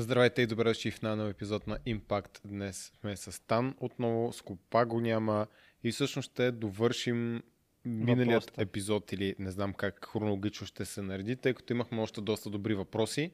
Здравейте и добре дошли в нов епизод на Impact. Днес сме с Тан отново, с Копа го няма и всъщност ще довършим миналият Въпросите. епизод или не знам как хронологично ще се нареди, тъй като имахме още доста добри въпроси.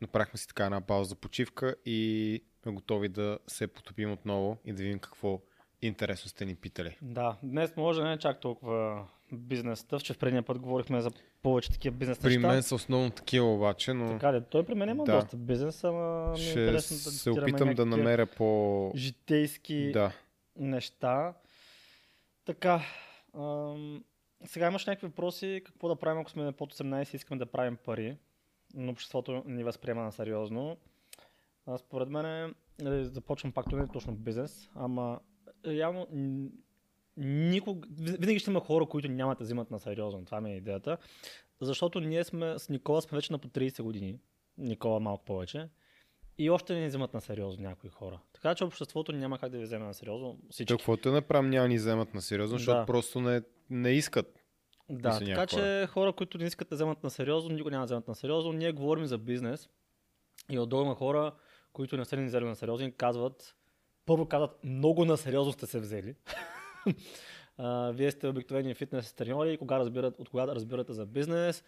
Направихме си така една пауза за почивка и сме готови да се потопим отново и да видим какво интересно сте ни питали. Да, днес може не е чак толкова бизнес стъв, че в предния път говорихме за повече такива бизнес При неща. мен са основно такива обаче, но Така де, той при мен има Да. доста бизнес, ама ми е ще интересно да се опитам да намеря по... житейски Да. неща. Така, ам, сега имаш някакви въпроси, какво да правим, ако сме под 18 и искаме да правим пари, но обществото ни възприема на сериозно. А, според мен, нали, започвам пак, не е точно бизнес, ама реално никога, винаги ще има хора, които няма да взимат на сериозно, това ми е идеята. Защото ние сме, с Никола сме вече на по 30 години, Никола малко повече, и още не ни взимат на сериозно някои хора. Така че обществото няма как да ви вземе на сериозно всички. То, каквото направим, няма ни вземат на сериозно, защото Да. просто не, не искат. Да, Мисля, така че хора, които не искат да вземат на сериозно, никога няма да вземат на сериозно. Ние говорим за бизнес и отдолу има хора, които не са ни взели на сериозно и казват, първо казват, много на сериозно сте се взели. а, вие сте обикновени фитнес треньори, кога разбират, от кога разбирате за бизнес,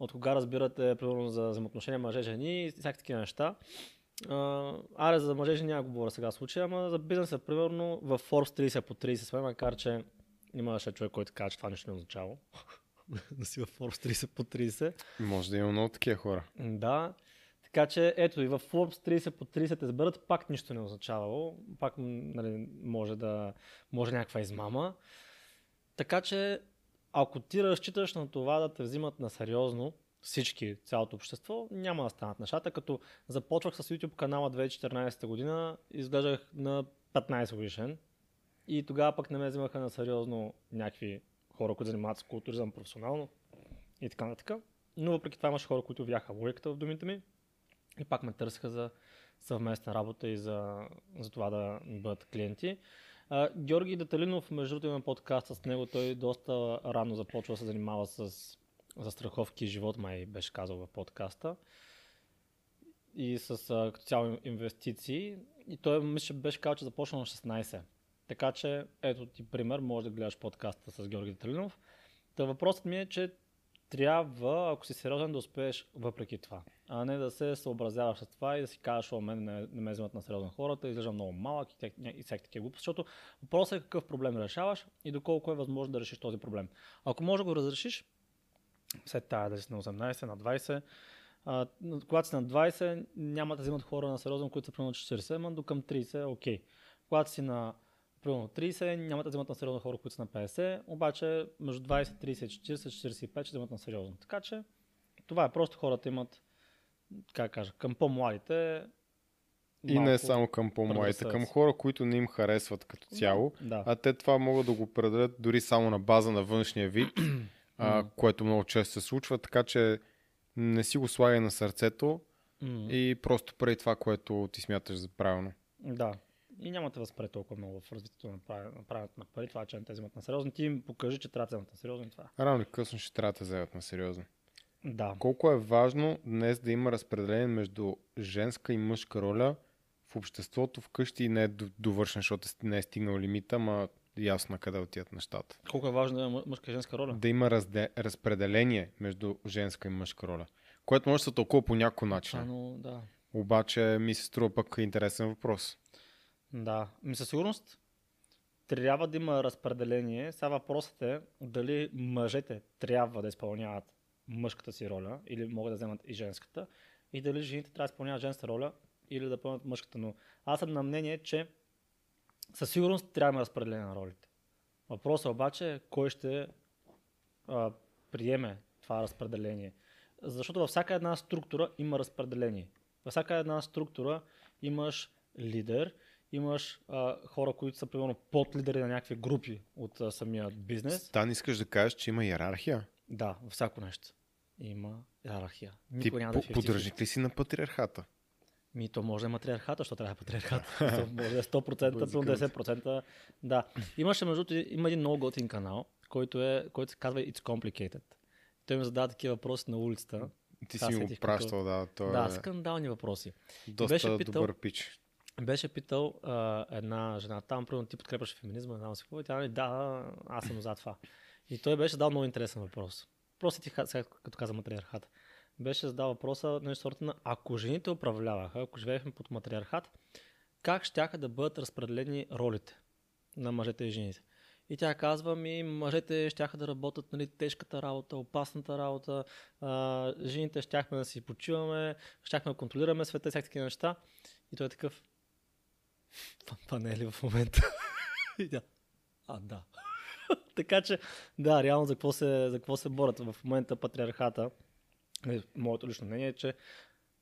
от кога разбирате, примерно, за взаимоотношения мъже-жени и всякакви такива неща. А, аре, за мъже жени няма да говоря сега случая, ама за бизнеса, примерно, в Forbes 30 по 30 сме, макар че имаше човек, който каза, че това нещо не означава. да си в Forbes 30 по 30. Може да има много такива хора. Да. Така че, ето и в Forbes 30 по 30 те сберат, пак нищо не означавало. Пак нали, може да може някаква измама. Така че, ако ти разчиташ на това да те взимат на сериозно, всички, цялото общество, няма да станат нещата. Като започвах с YouTube канала 2014 година, изглеждах на 15 годишен и тогава пък не ме взимаха на сериозно някакви хора, които занимават с културизъм професионално и така нататък. Но въпреки това имаше хора, които вяха логиката в думите ми и пак ме търсиха за съвместна работа и за, за това да бъдат клиенти. А, Георги Деталинов, между другото има подкаст с него, той доста рано започва да се занимава с застраховки и живот, май беше казал в подкаста. И с като цяло инвестиции. И той мисля, беше казал, че започна на 16. Така че, ето ти пример, може да гледаш подкаста с Георги Деталинов. Та въпросът ми е, че трябва, ако си сериозен, да успееш въпреки това. А не да се съобразяваш с това и да си кажеш, о, мен не, не ме вземат на сериозно хората, изглеждам много малък и, и всякакви такива глупости, защото въпросът е какъв проблем решаваш и доколко е възможно да решиш този проблем. Ако може да го разрешиш, след тая да си на 18, на 20, а, когато си на 20, няма да взимат хора на сериозно, които са примерно 40, ама до към 30 е окей. Когато си на примерно 30, няма да вземат на сериозно хора, които са на 50, обаче между 20, 30, 40, 45 ще вземат на сериозно. Така че това е просто хората имат, как кажа, към по-младите. И не само към по-младите, към хора, които не им харесват като цяло, Да. а те това могат да го определят дори само на база на външния вид, а, което много често се случва, така че не си го слагай на сърцето и просто прави това, което ти смяташ за правилно. Да. И няма да възпре толкова много в развитието на правенето на, пари, това, че не те вземат на сериозно. Ти им покажи, че трябва да вземат на сериозно това. Рано или късно ще трябва да вземат на сериозно. Да. Колко е важно днес да има разпределение между женска и мъжка роля в обществото, вкъщи не е до- довършен, защото не е стигнал лимита, ама ясно къде отиват нещата. Колко е важно да има мъжка и женска роля? Да има разде... разпределение между женска и мъжка роля, което може да се тълкува по някой начин. А, но, да. Обаче ми се струва пък интересен въпрос. Да. Ми със сигурност трябва да има разпределение. Сега въпросът е дали мъжете трябва да изпълняват мъжката си роля или могат да вземат и женската и дали жените трябва да изпълняват женската роля или да пълнят мъжката. Но аз съм на мнение, че със сигурност трябва да има разпределение на ролите. Въпросът е обаче кой ще а, приеме това разпределение. Защото във всяка една структура има разпределение. Във всяка една структура имаш лидер, имаш а, хора, които са примерно под лидери на някакви групи от а, самия бизнес. Стан, искаш да кажеш, че има иерархия? Да, във всяко нещо. Има иерархия. Ти Никой няма да е по- 50-50. поддръжник ли си на патриархата? Ми, то може да е матриархата, защото трябва да е патриархат. То може да е 100%, Бързо примерно 10%. Да. Имаше, между другото, има един много готин канал, който, е, който се казва It's Complicated. Той ми задава такива въпроси на улицата. Ти си ми го пращал, да. Той Да, е скандални въпроси. доста беше питал- добър пич. Беше питал а, една жена там, примерно ти подкрепяш феминизма, не знам си какво, и тя нали, да, аз съм за това. И той беше дал много интересен въпрос. Просто ти ха- сега, като каза матриархат. Беше задал въпроса нещо сорта на ако жените управляваха, ако живеехме под матриархат, как щяха да бъдат разпределени ролите на мъжете и жените? И тя казва ми, мъжете щяха да работят нали, тежката работа, опасната работа, а, жените щяхме да си почиваме, щяхме да контролираме света, всякакви такива неща. И той е такъв, това не е ли в момента? И тя, а, да. така че, да, реално за какво, се, за какво се борят в момента патриархата, е, моето лично мнение е, че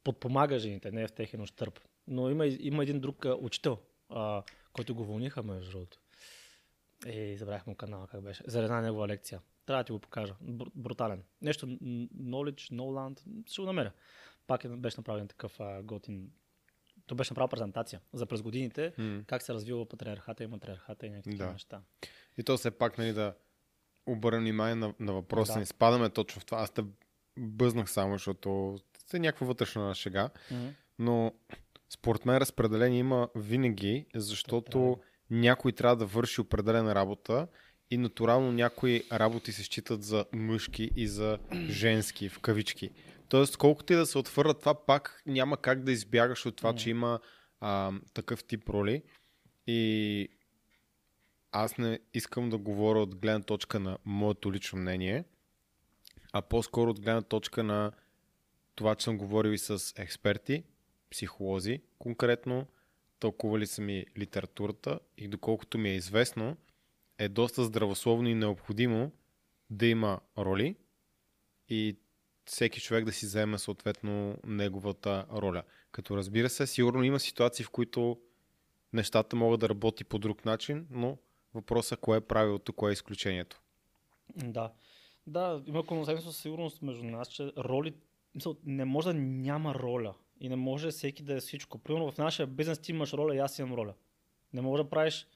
подпомага жените, не е в техен ощърп. Но има, и- има един друг учител, а, който го вълниха, между другото. Е, забравях му канала как беше. За една негова лекция. Трябва да ти го покажа. Бр- брутален. Нещо Knowledge, No Land. Ще го намеря. Пак е, беше направен такъв а, готин. То беше направил презентация за през годините М. как се развива патриархата и матриархата и някакви да. неща. И то все пак, нали, да обърнем внимание на, на въпроса. Да. Не спадаме точно в това. Аз те бъзнах само, защото е някаква вътрешна шега. Но според мен разпределение има винаги, защото Трябва. някой трябва да върши определена работа и натурално някои работи се считат за мъжки и за женски, в кавички. Тоест, колкото и да се отвърнат това, пак няма как да избягаш от това, Мгм. че има а, такъв тип роли. И аз не искам да говоря от гледна точка на моето лично мнение, а по-скоро от гледна точка на това, че съм говорил и с експерти, психолози конкретно, тълкували са ми литературата и доколкото ми е известно, е доста здравословно и необходимо да има роли и всеки човек да си вземе съответно неговата роля. Като разбира се, сигурно има ситуации, в които нещата могат да работи по друг начин, но въпросът е кое е правилото, кое е изключението. Да. Да, има консенсус със сигурност между нас, че роли, мисъл, не може да няма роля. И не може всеки да е всичко. Примерно в нашия бизнес ти имаш роля и аз имам роля. Не може да правиш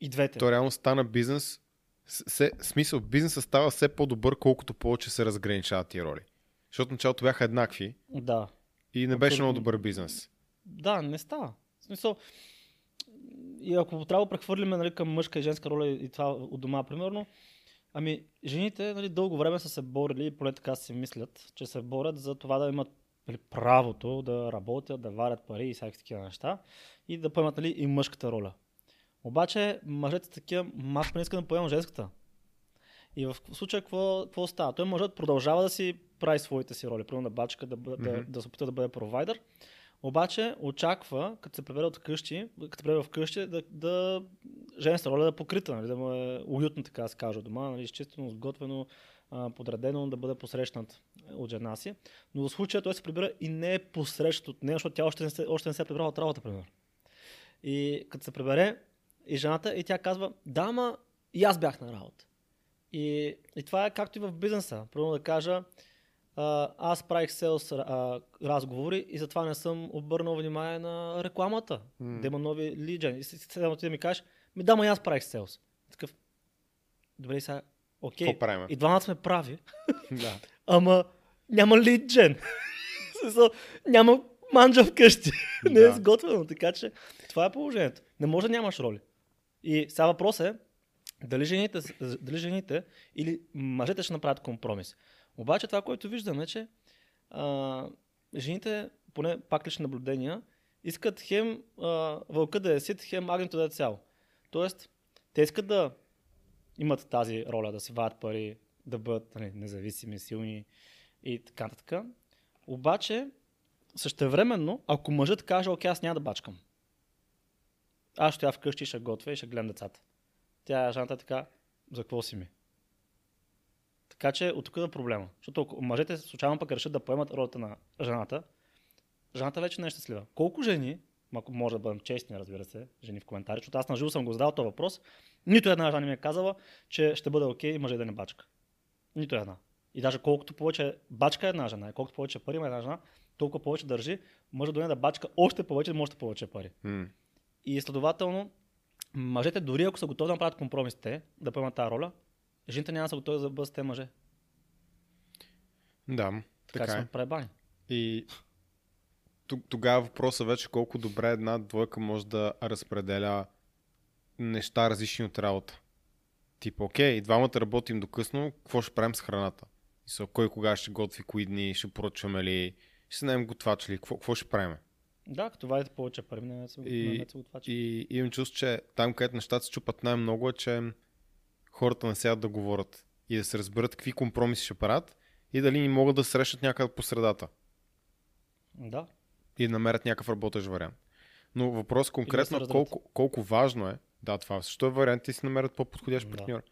и двете. То реално стана бизнес. Се, смисъл, бизнесът става все по-добър, колкото повече се разграничават тия роли. Защото началото бяха еднакви Да. и не беше Абсолютно. много добър бизнес. Да, не става. В смисъл, и ако трябва да прехвърлим нали, към мъжка и женска роля и това от дома, примерно, ами жените нали, дълго време са се борили, и поне така си мислят, че се борят за това да имат нали, правото да работят, да варят пари и всякакви такива неща и да поемат нали, и мъжката роля. Обаче мъжете са такива, «Ма, аз не искам да поемам женската. И в случая какво, какво става? Той мъжът продължава да си прави своите си роли, примерно да бачка, да, бъ- да, да се опита да бъде провайдер, обаче очаква, като се прибере от къщи, като се прибере в къщи, да, да женската роля да е покрита, нали, да му е уютно, така да се каже, дома, нали, изчистено, сготвено, подредено, да бъде посрещнат от жена си. Но в случая той се прибира и не е посрещат от нея, защото тя още не се, още не се е прибрала от работа, примерно. И като се прибере и жената, и тя казва, да, ма и аз бях на работа. И, и това е както и в бизнеса. Примерно да кажа, а, аз правих селс а, разговори и затова не съм обърнал внимание на рекламата. М. Да има нови лиджен. И сега ти да ми кажеш, ми да, ма и аз правих селс. Такъв, добре, сега, окей. Правим? И двамата сме прави, Да. ама няма лиджен. Няма манджа вкъщи. не е сготвено, така че това е положението. Не може да нямаш роли. И сега въпрос е, дали жените, дали жените или мъжете ще направят компромис. Обаче това, което виждаме, че а, жените, поне пак лични наблюдения, искат хем а, вълка да е сит, хем агнето да е цял. Тоест, те искат да имат тази роля, да си вадят пари, да бъдат нали, независими, силни и така нататък. Обаче, същевременно, ако мъжът каже, окей, аз няма да бачкам. Аз ще я вкъщи, ще готвя и ще гледам децата. Тя жената е така, за какво си ми? Така че от тук е проблема. Защото мъжете случайно пък решат да поемат ролята на жената, жената вече не е щастлива. Колко жени, ако може да бъдем честни, разбира се, жени в коментари, защото аз наживо съм го задал този въпрос, нито една жена не ми е казала, че ще бъде окей мъже да не бачка. Нито една. И даже колкото повече бачка една жена, и колкото повече пари има една жена, толкова повече държи, може да не да бачка още повече, да може още повече пари. М. И следователно, мъжете, дори ако са готови да направят компромис те, да поемат тази роля, жените няма да са готови да бъдат те мъже. Да. Така, Така е. сме пребани. И тогава въпросът вече колко добре една двойка може да разпределя неща различни от работа. Типа, окей, и двамата работим до късно, какво ще правим с храната? И са, кой кога ще готви, кои дни, ще поръчваме ли, ще се наем готвач ли, какво, какво ще правим? Да, като вадите повече пари, не се, И- се отвача. И имам чувство, че там, където нещата се чупат най-много е, че хората не сядат да говорят и да се разберат какви компромиси ще правят и дали ни могат да срещат някъде по средата Да. и да намерят някакъв работещ вариант. Но въпрос конкретно разберат. колко, колко важно е, да, това също е вариант и си намерят по-подходящ Да. партньор.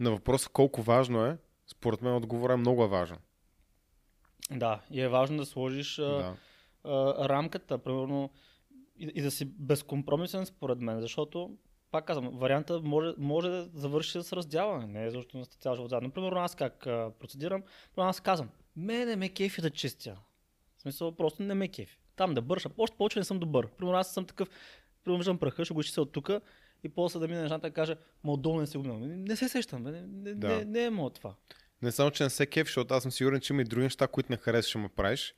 На въпроса колко важно е, според мен отговора е много е важен. Да, и е важно да сложиш а, Да. а, рамката, примерно, и, и да си безкомпромисен според мен, защото, пак казвам, варианта може, може да завърши с раздяване, не е защото сте цял живот заедно. Примерно аз как а, процедирам, примерно аз казвам, мене ме кефи да чистя. В смисъл, просто не ме кефи. Там да бърша, още повече не съм добър. Примерно аз съм такъв, примерно виждам праха, ще го чистя от тук и после да мине нещата да каже, ма отдолу не се минал. Не, се сещам, бе, не, не, Да. не, не е моят това. Не само, че не се кеф, защото аз съм сигурен, че има и други неща, които не харесваш, ще му правиш.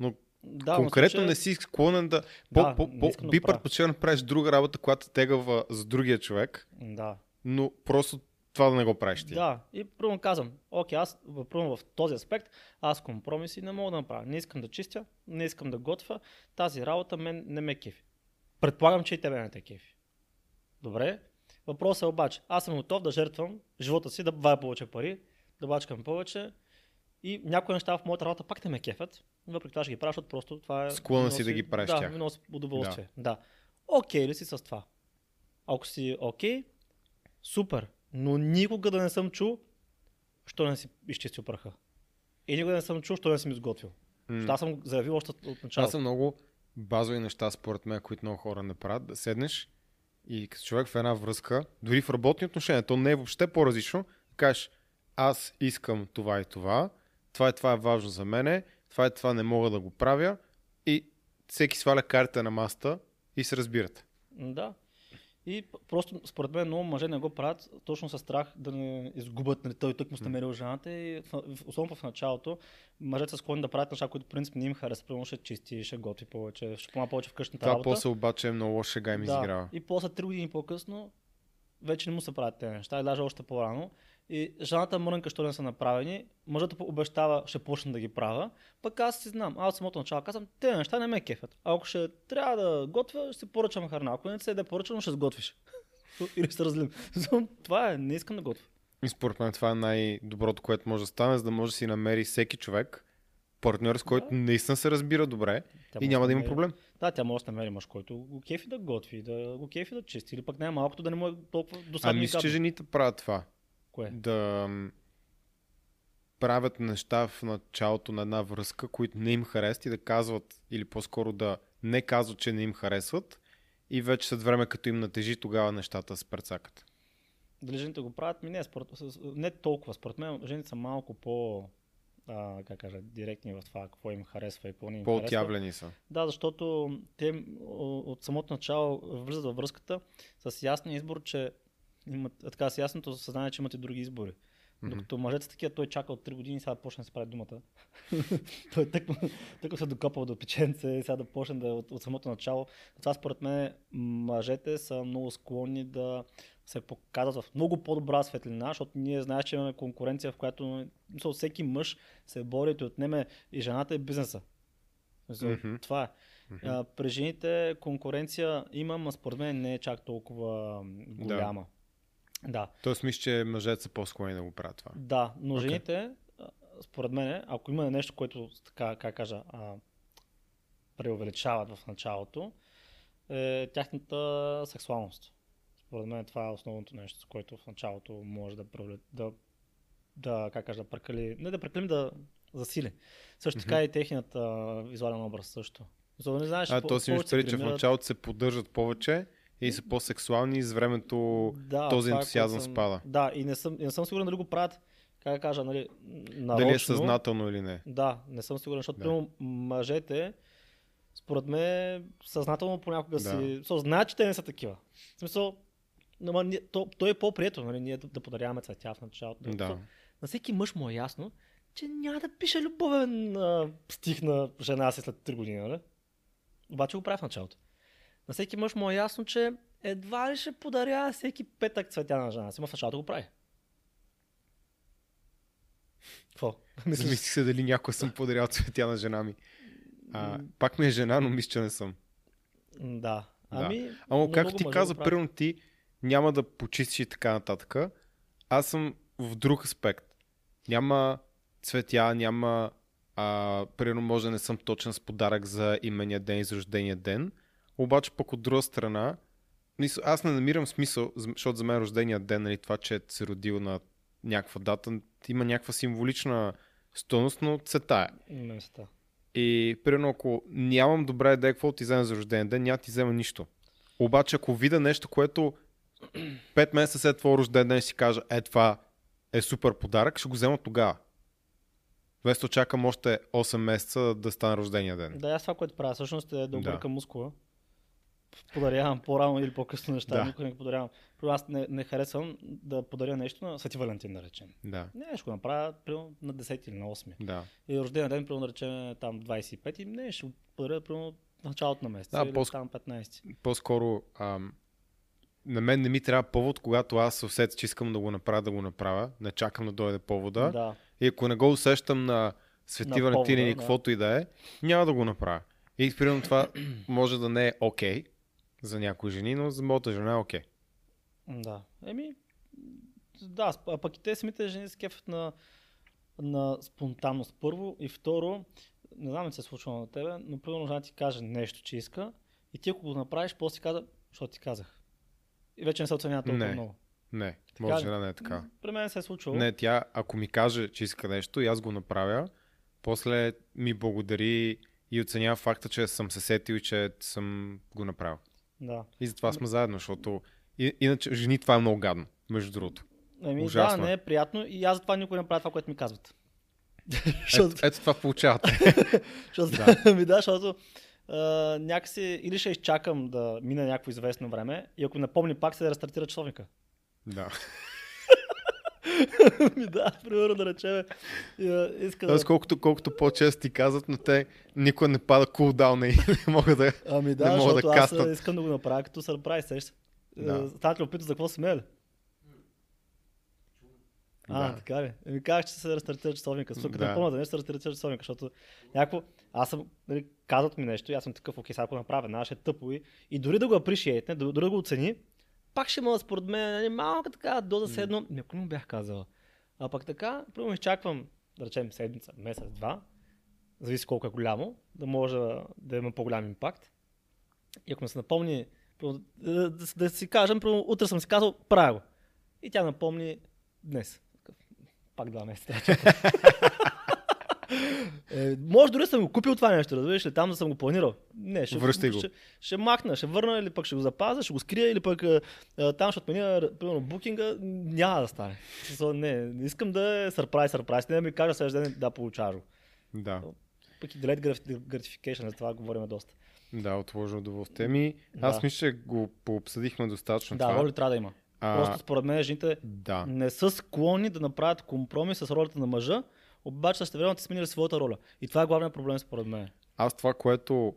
Но Да, но конкретно случая- не си склонен да... Да, по, не по, по, да би правя. предпочел да правиш друга работа, която тегава за другия човек, Да. но просто това да не го правиш ти. Да, и първо казвам, окей, аз първо в този аспект, аз компромиси не мога да направя. Не искам да чистя, не искам да готвя, тази работа мен не ме кефи. Предполагам, че и тебе не те кефи. Добре. Въпросът е обаче, аз съм готов да жертвам живота си, да вая повече пари, да бачкам повече и някои неща в моята работа пак не ме кефят, въпреки това ще ги правя, защото просто това е... Склонен си да ги правиш Да, ми носи удоволствие. Да. да. Окей ли си с това? Ако си окей, супер. Но никога да не съм чул, що не си изчистил праха. И никога не съм чул, що не съм изготвил. Защото аз съм заявил още от началото. са много базови неща, според мен, които много хора не правят. Да седнеш и като човек в една връзка, дори в работни отношения, то не е въобще по-различно, да кажеш, аз искам това и това, това и това е важно за мене, това и това не мога да го правя и всеки сваля карта на масата и се разбират. Да. И просто, според мен, много мъже не го правят точно с страх да не изгубят, нали, той тук му намерил жената и особено в началото, мъжете са склонни да правят неща, които в принцип не им харесват. Примерно ще чисти, ще готви повече, ще помага повече в къщната Това работа. после обаче е много лоша шега и ми изиграва. И после 3 години по-късно вече не му се правят тези неща, и даже още по-рано. И жената мрънка, що не са направени, мъжът обещава, ще почне да ги правя. Пък аз си знам, аз от самото начало казвам, те неща не ме кефят. Ако ще трябва да готвя, ще си поръчам храна. Ако не се да поръчам, ще сготвиш. Или ще разлим. Това е, не искам да готвя. И според мен това е най-доброто, което може да стане, за да може да си намери всеки човек партньор, с който наистина се разбира добре Тя и няма да има намери- проблем. Да, тя може да намери мъж, който го кефи да готви, да го кефи да чисти. Или пък най-малкото да не му е толкова досадно. А мисля, че жените правят това. Кое? Да правят неща в началото на една връзка, които не им харесват и да казват, или по-скоро да не казват, че не им харесват и вече след време, като им натежи, тогава нещата се прецакат. Дали жените го правят? Ми не, според, не толкова. Според мен жените са малко по а, как кажа, директни в това, какво им харесва и какво не им харесва. По-отявлени са. Да, защото те от самото начало влизат във връзката с ясния избор, че имат, така, с ясното съзнание, че имат и други избори. Мгм. Докато мъжете такива, той чака от 3 години, сега да почне да се прави думата. той тък, тък се докопал до печенце и сега да почне да от, от самото начало. Това според мен мъжете са много склонни да се показват в много по-добра светлина, защото ние знаем, че имаме конкуренция, в която мисъл, всеки мъж се бори да отнеме и жената и бизнеса. Мисъл, Мгм. Това е. А, при жените конкуренция има, но според мен не е чак толкова голяма. Да. Тоест мисля, че мъжете са по-склонни да го правят това. Да, но okay. жените, според мен, ако има нещо, което, така, как кажа, а, преувеличават в началото, е тяхната сексуалност. Според мен това е основното нещо, с което в началото може да, да, да как кажа, да прекали, не да прекалим, да засили. Също така и техният а, визуален образ също. За да не знаеш, А по- то си преди, че в началото се поддържат повече и са по-сексуални и с времето да, този е, ентусиазъм съм- спада. Да, и не съм, не съм сигурен дали го правят, как да кажа, нали, нарочно. Дали е съзнателно или не. Да, не съм сигурен, защото Да. примерно, мъжете, според мен, съзнателно понякога Да. си... Да. знаят, че те не са такива. В смисъл, но, то, то е по-прието, нали, ние да, да подаряваме цветя в началото. Да. На всеки мъж му е ясно, че няма да пише любовен а, стих на жена си след 3 години, нали? Обаче го прави в началото. На всеки мъж му е ясно, че едва ли ще подаря всеки петък цветя на жена си, но в началото го прави. Какво? Замислих се дали някой съм подарял цветя на жена ми. А, пак ми е жена, но мисля, че не съм. Да. Ами, Ама много както ти каза, правят. примерно ти няма да почистиш и така нататък. Аз съм в друг аспект. Няма цветя, няма а, примерно може да не съм точен с подарък за имения ден и за рождения ден, обаче пък от друга страна, аз не намирам смисъл, защото за мен рождения ден, нали, това, че се родил на някаква дата, има някаква символична стойност, но цвета е. Места. И примерно ако нямам добра идея какво ти взема за рожден ден, няма да ти взема нищо. Обаче ако видя нещо, което 5 месеца след твоя рожден ден си кажа, е това е супер подарък, ще го взема тогава. Вместо чакам още 8 месеца да стане рождения ден. Да, аз това, което правя, всъщност е да Да. объркам мускула. Подарявам по-рано или по-късно неща, Да. никога не ги подарявам. Първо, аз не, не харесвам да подаря нещо на Свети Валентин, да речем. Да, Не, ще го направя примерно на 10 или на 8. да. И рождения ден, примерно да речем там 25 и не, ще го подаря примерно началото на месеца Да, или по-ск- там 15. По-скоро ам, на мен не ми трябва повод, когато аз се усетя, че искам да го направя, да го направя. Не чакам да дойде повода. да. И ако не го усещам на Свети Валентин или да. каквото и да е, няма да го направя. И примерно това може да не е окей за някои жени, но за моята жена е окей. Да. Еми, да, а пък и те самите жени се кефят на, на спонтанност първо и второ, не знам ли се е случвало на тебе, но примерно жена ти каже нещо, че иска и ти ако го направиш, после си каза, защото ти казах. И вече не се оценява толкова Не. много. Не, Така ли? жена не е така. При мен се е случвало. Не, тя, ако ми каже, че иска нещо и аз го направя, после ми благодари и оценява факта, че съм се сетил и че съм го направил. Да. И затова сме заедно, защото иначе жени това е много гадно, между другото. Еми, Ужасно да, е. не е приятно и аз затова никой не правя това, което ми казват. Ето, ето това получавате. Защото, Да. ми да, защото а, някакси или ще изчакам да мине някакво известно време и ако напомни пак се да рестартира часовника. да. Ми да, примерно да речем, иска да... Тоест, колкото, колкото по-често ти казват, но те никога не пада кулдауна и не могат да... Ами да, не могат да аз искам да го направя като сърпрайз, сеща. Да. Да. Станат ли опита за какво сме ли? А, Да. така ли? Еми казах, че се рестартира часовника. Сука, Да. да. напомня да не се рестартира часовника, защото някакво... Аз съм, нали, казват ми нещо и аз съм такъв, окей, сега ако направя, ще е тъпо и, и дори да го апришиетне, дори да го оцени, пак ще има според мен нали, малка така доза ако не му бях казала. А пък така, примерно изчаквам, да речем седмица, месец, два, зависи колко е голямо, да може да, има по-голям импакт. И ако ми се напомни, да, да, да си кажем, примерно, утре съм си казал, правя го. И тя напомни днес. Пак два месеца. е, може дори съм го купил това нещо, разбираш ли, там да съм го планирал. Не, ще, Връщай го. ще, ще махна, ще върна или пък ще го запазя, ще го скрия или пък а, а, там ще отменя, примерно, букинга, няма да стане. Смисъл, Не, не искам да е сърпрайз, сърпрайз, не да ми кажа следващия ден да получаваш го. Да, Пък и delayed grati- gratification, за това говорим доста. да, отложено удоволствие. Ми, аз Да. мисля, че го пообсъдихме достатъчно Да, това. роли трябва да има. А, Просто според мен жените Да, не са склонни да направят компромис с ролята на мъжа, обаче също време са сменили своята роля. И това е главният проблем според мен. аз това, което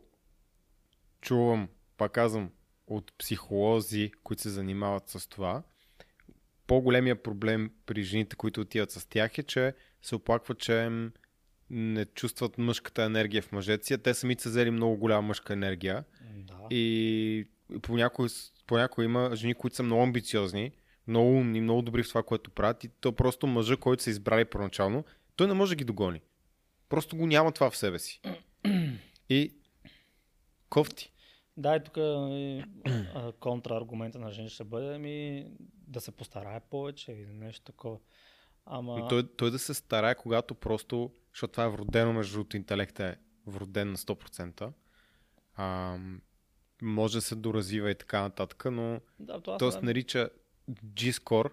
чувам, пак казвам, от психолози, които се занимават с това, по-големия проблем при жените, които отиват с тях е, че се оплакват, че не чувстват мъжката енергия в мъжете си, а те самите са взели много голяма мъжка енергия. Да. И понякога, понякога има жени, които са много амбициозни, много умни, много добри в това, което правят и то просто мъжа, който са избрали първоначално, той не може да ги догони. Просто го няма това в себе си. И кофти. Да, и тук контраргумента на жени ще бъде ми да се постарае повече или нещо такова. Ама... Той, той да се старае, когато просто, защото това е вродено, между другото, интелектът е вроден на 100%. А, може да се доразвива и така нататък, но да, това то се нарича G-score.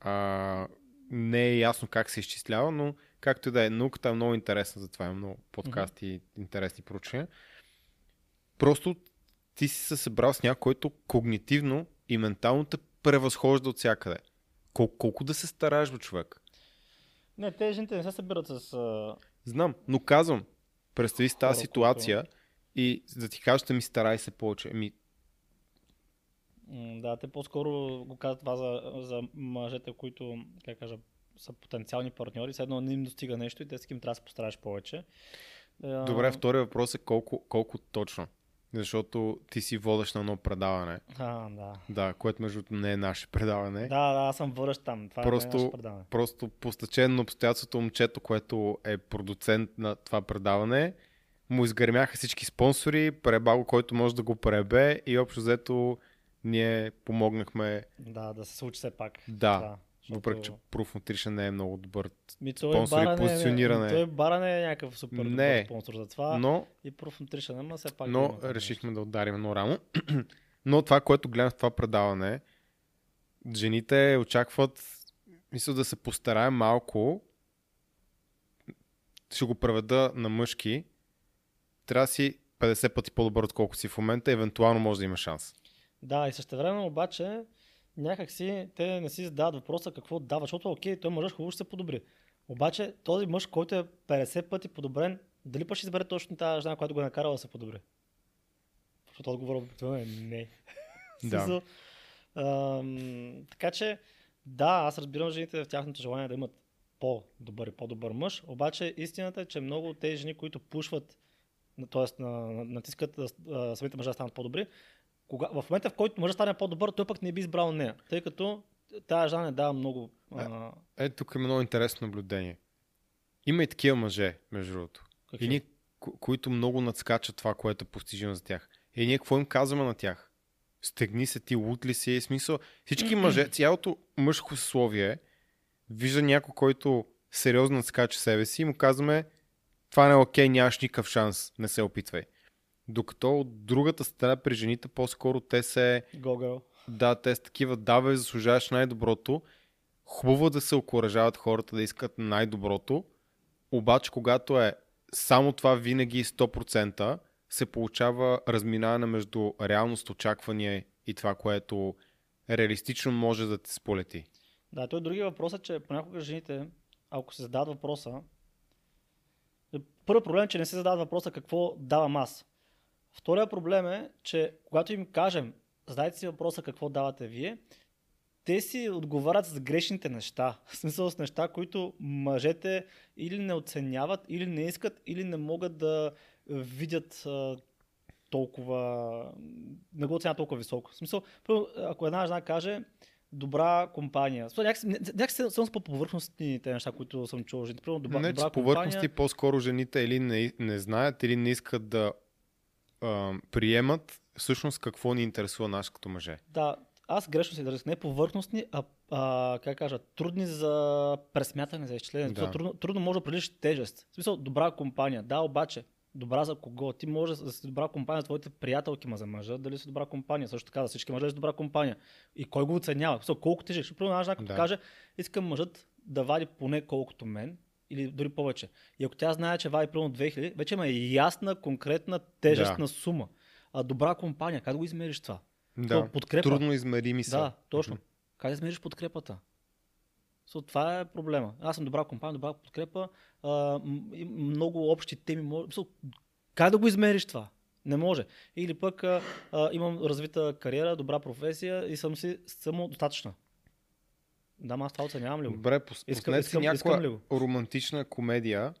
А, не е ясно как се изчислява, но както и да е, науката е много интересна, затова има много подкасти и интересни проучвания. Просто ти си се събрал с някой, който когнитивно и ментално те превъзхожда от всякъде. Кол- колко да се стараеш, бе, човек? Не, те жените не се събират с... А... Знам, но казвам, представи си тази ситуация и за да ти кажа, ми старай се повече. Ами, м, Да, те по-скоро го казват това за, за мъжете, които, как кажа, са потенциални партньори. Едно не им достига нещо и те с ким трябва да се постараш повече. Добре, втория въпрос е колко, колко точно. Защото ти си водещ на едно предаване. А, да. Да, което между не е наше предаване. Да, да, аз съм водещ там. Това Просто- е наше предаване. Просто по стечение на обстоятелството момчето, което е продуцент на това предаване, му изгърмяха всички спонсори, преба го, който може да го пребе и общо взето ние помогнахме, Да, да се случи все пак. Да, защото- въпреки че Proof Nutrition не е много добър. Ми, той спонсори, бара не е- позициониране. Той бара не е някакъв супер Не. добър спонсор за това. Но, И Proof Nutrition, ама все пак. но това решихме да ударим едно рамо. но това, което гледам в това предаване, жените очакват, мисля да се постараем малко, ще го преведа на мъжки, трябва да си 50 пъти по-добър, отколкото си в момента, евентуално може да има шанс. Да, и същевременно обаче някак си те не си задават въпроса какво дава, защото окей, той мъжът хубаво ще се подобри. Обаче този мъж, който е 50 пъти подобрен, дали пък ще избере точно тази жена, която го е накарала да се подобри? Защото отговорът обикновено е не. Да. ам, така че, да, аз разбирам жените в тяхното желание да имат по-добър и по-добър мъж, обаче истината е, че много от тези жени, които пушват, т.е. натискат самите мъже да станат по-добри, кога, в момента в който мъжът стане по-добър, той пък не би избрал нея, тъй като тази жена не дава много. А, Ето тук е много интересно наблюдение. Има и такива мъже, между другото. какви? И ние, ко- които много надскачат това, което е постижимо за тях. И ние какво им казваме на тях? Стегни се ти, лут ли си? В смисъл, всички мъже, цялото мъжко съсловие вижда някой, който сериозно надскача себе си и му казваме това не е окей, нямаш никакъв шанс, не се опитвай. Докато от другата страна при жените по-скоро те се Гогъл. да, те са такива, да, бе, заслужаваш най-доброто. Хубаво е да се окоръжават хората да искат най-доброто, обаче когато е само това винаги 100%, се получава разминаване между реалност, очаквания и това, което реалистично може да те сполети. Да, той други въпрос е, че понякога жените, ако се зададат въпроса, първият проблем е, че не се задават въпроса какво давам аз. Втория проблем е, че когато им кажем, задайте си въпроса какво давате вие, те си отговарят с грешните неща. В смисъл с неща, които мъжете или не оценяват, или не искат, или не могат да видят толкова, не го оценяват толкова високо. В смисъл, ако една жена каже, добра компания. Някакси, съм с по-повърхностните неща, които съм чул. Жените. Примерно, добра, не, че добра повърхности компания. по-скоро жените или не, не знаят, или не искат да а, приемат всъщност какво ни интересува нас като мъже. Да, аз грешно се изразих. Не повърхностни, а, а как кажа, трудни за пресмятане, за изчисление. Да. Трудно, трудно може да определиш тежест. В смисъл, добра компания. Да, обаче, добра за кого? Ти може да си добра компания за твоите приятелки, ма за мъжа, дали си добра компания. Също така, за всички мъже си добра компания. И кой го оценява? Смисъл, колко тежиш? Примерно, една жена, като Да. каже, искам мъжът да вади поне колкото мен, или дори повече. И ако тя знае, че вади примерно 2000, вече има ясна, конкретна тежест Да. сума. А добра компания, как да го измериш това? Да, подкрепа. трудно измерими са. Да, точно. Как да измериш подкрепата? So, това е проблема. Аз съм добра компания, добра подкрепа, а, много общи теми. Може... So, как да го измериш това? Не може. Или пък а, а, имам развита кариера, добра професия и съм си самодостатъчна. Да, ма аз това оценявам ли го? Добре, пус, Искам- пуснете си искам- искам някаква романтична комедия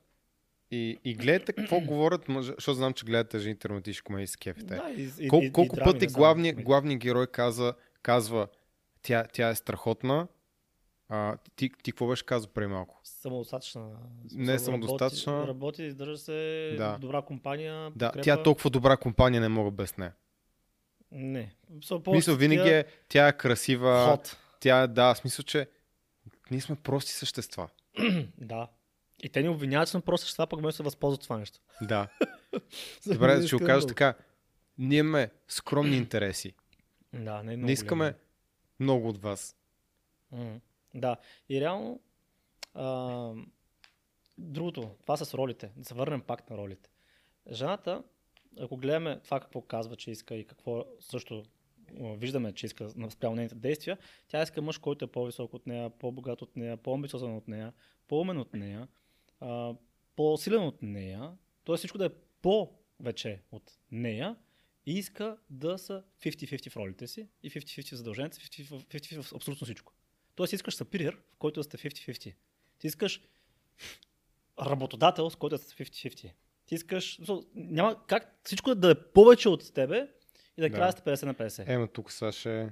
и, и гледайте какво говорят мъже, защото знам, че гледате жените романтични комедии с кефите. Да, и, и, Кол, и, колко и пъти главният, главният герой каза, казва, тя, тя е страхотна, а, ти, ти какво беше казал преди малко? Самодостатъчна. Не смисъл, самодостатъчна. Работи, работи издържа се, Да. добра компания. Да, тя е толкова добра компания, не мога без нея. Не. So, Мисля, винаги е, тя е красива, Ход. Тя е, да, в смисъл, че ние сме прости същества. Да. И те ни обвиняват, че сме просто същества, пък ме се възползват това нещо. Да. Добре, ще го кажа така. Ние имаме скромни интереси. Да, не, е Не искаме големи. много от вас. Да. И реално, а, другото, това с ролите. Да се върнем пак на ролите. Жената, ако гледаме това какво казва, че иска и какво също виждаме, че иска спрямо нейните действия, тя иска мъж, който е по-висок от нея, по-богат от нея, по-амбициозен от нея, по-умен от нея, а, по-силен от нея, т.е. всичко да е по-вече от нея и иска да са 50-50 в ролите си и 50-50 в задълженията си, 50-50 в абсолютно всичко. Тоест искаш сапирир, в който да сте 50-50. Ти искаш работодател, с който да сте 50-50. Ти искаш... Няма как всичко да е повече от тебе и да, Да. края сте 50 на 50. Ема тук сега ще...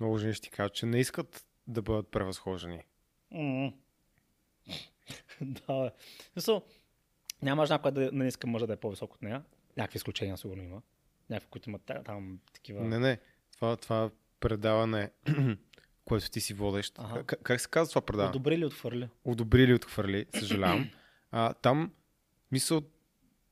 Много жени ще ти кажат, че не искат да бъдат превъзхождани. М. да, бе. Смисъл, няма жена, която да не иска мъжа да е по-висок от нея. Някакви изключения сигурно има. Някакви, които имат та- там такива... Не, не. Това, това предаване, което ти си водещ. Ага. Как, как се казва това предаване? Одобри или отхвърли? одобри или отхвърли, съжалявам. А, там, мисъл,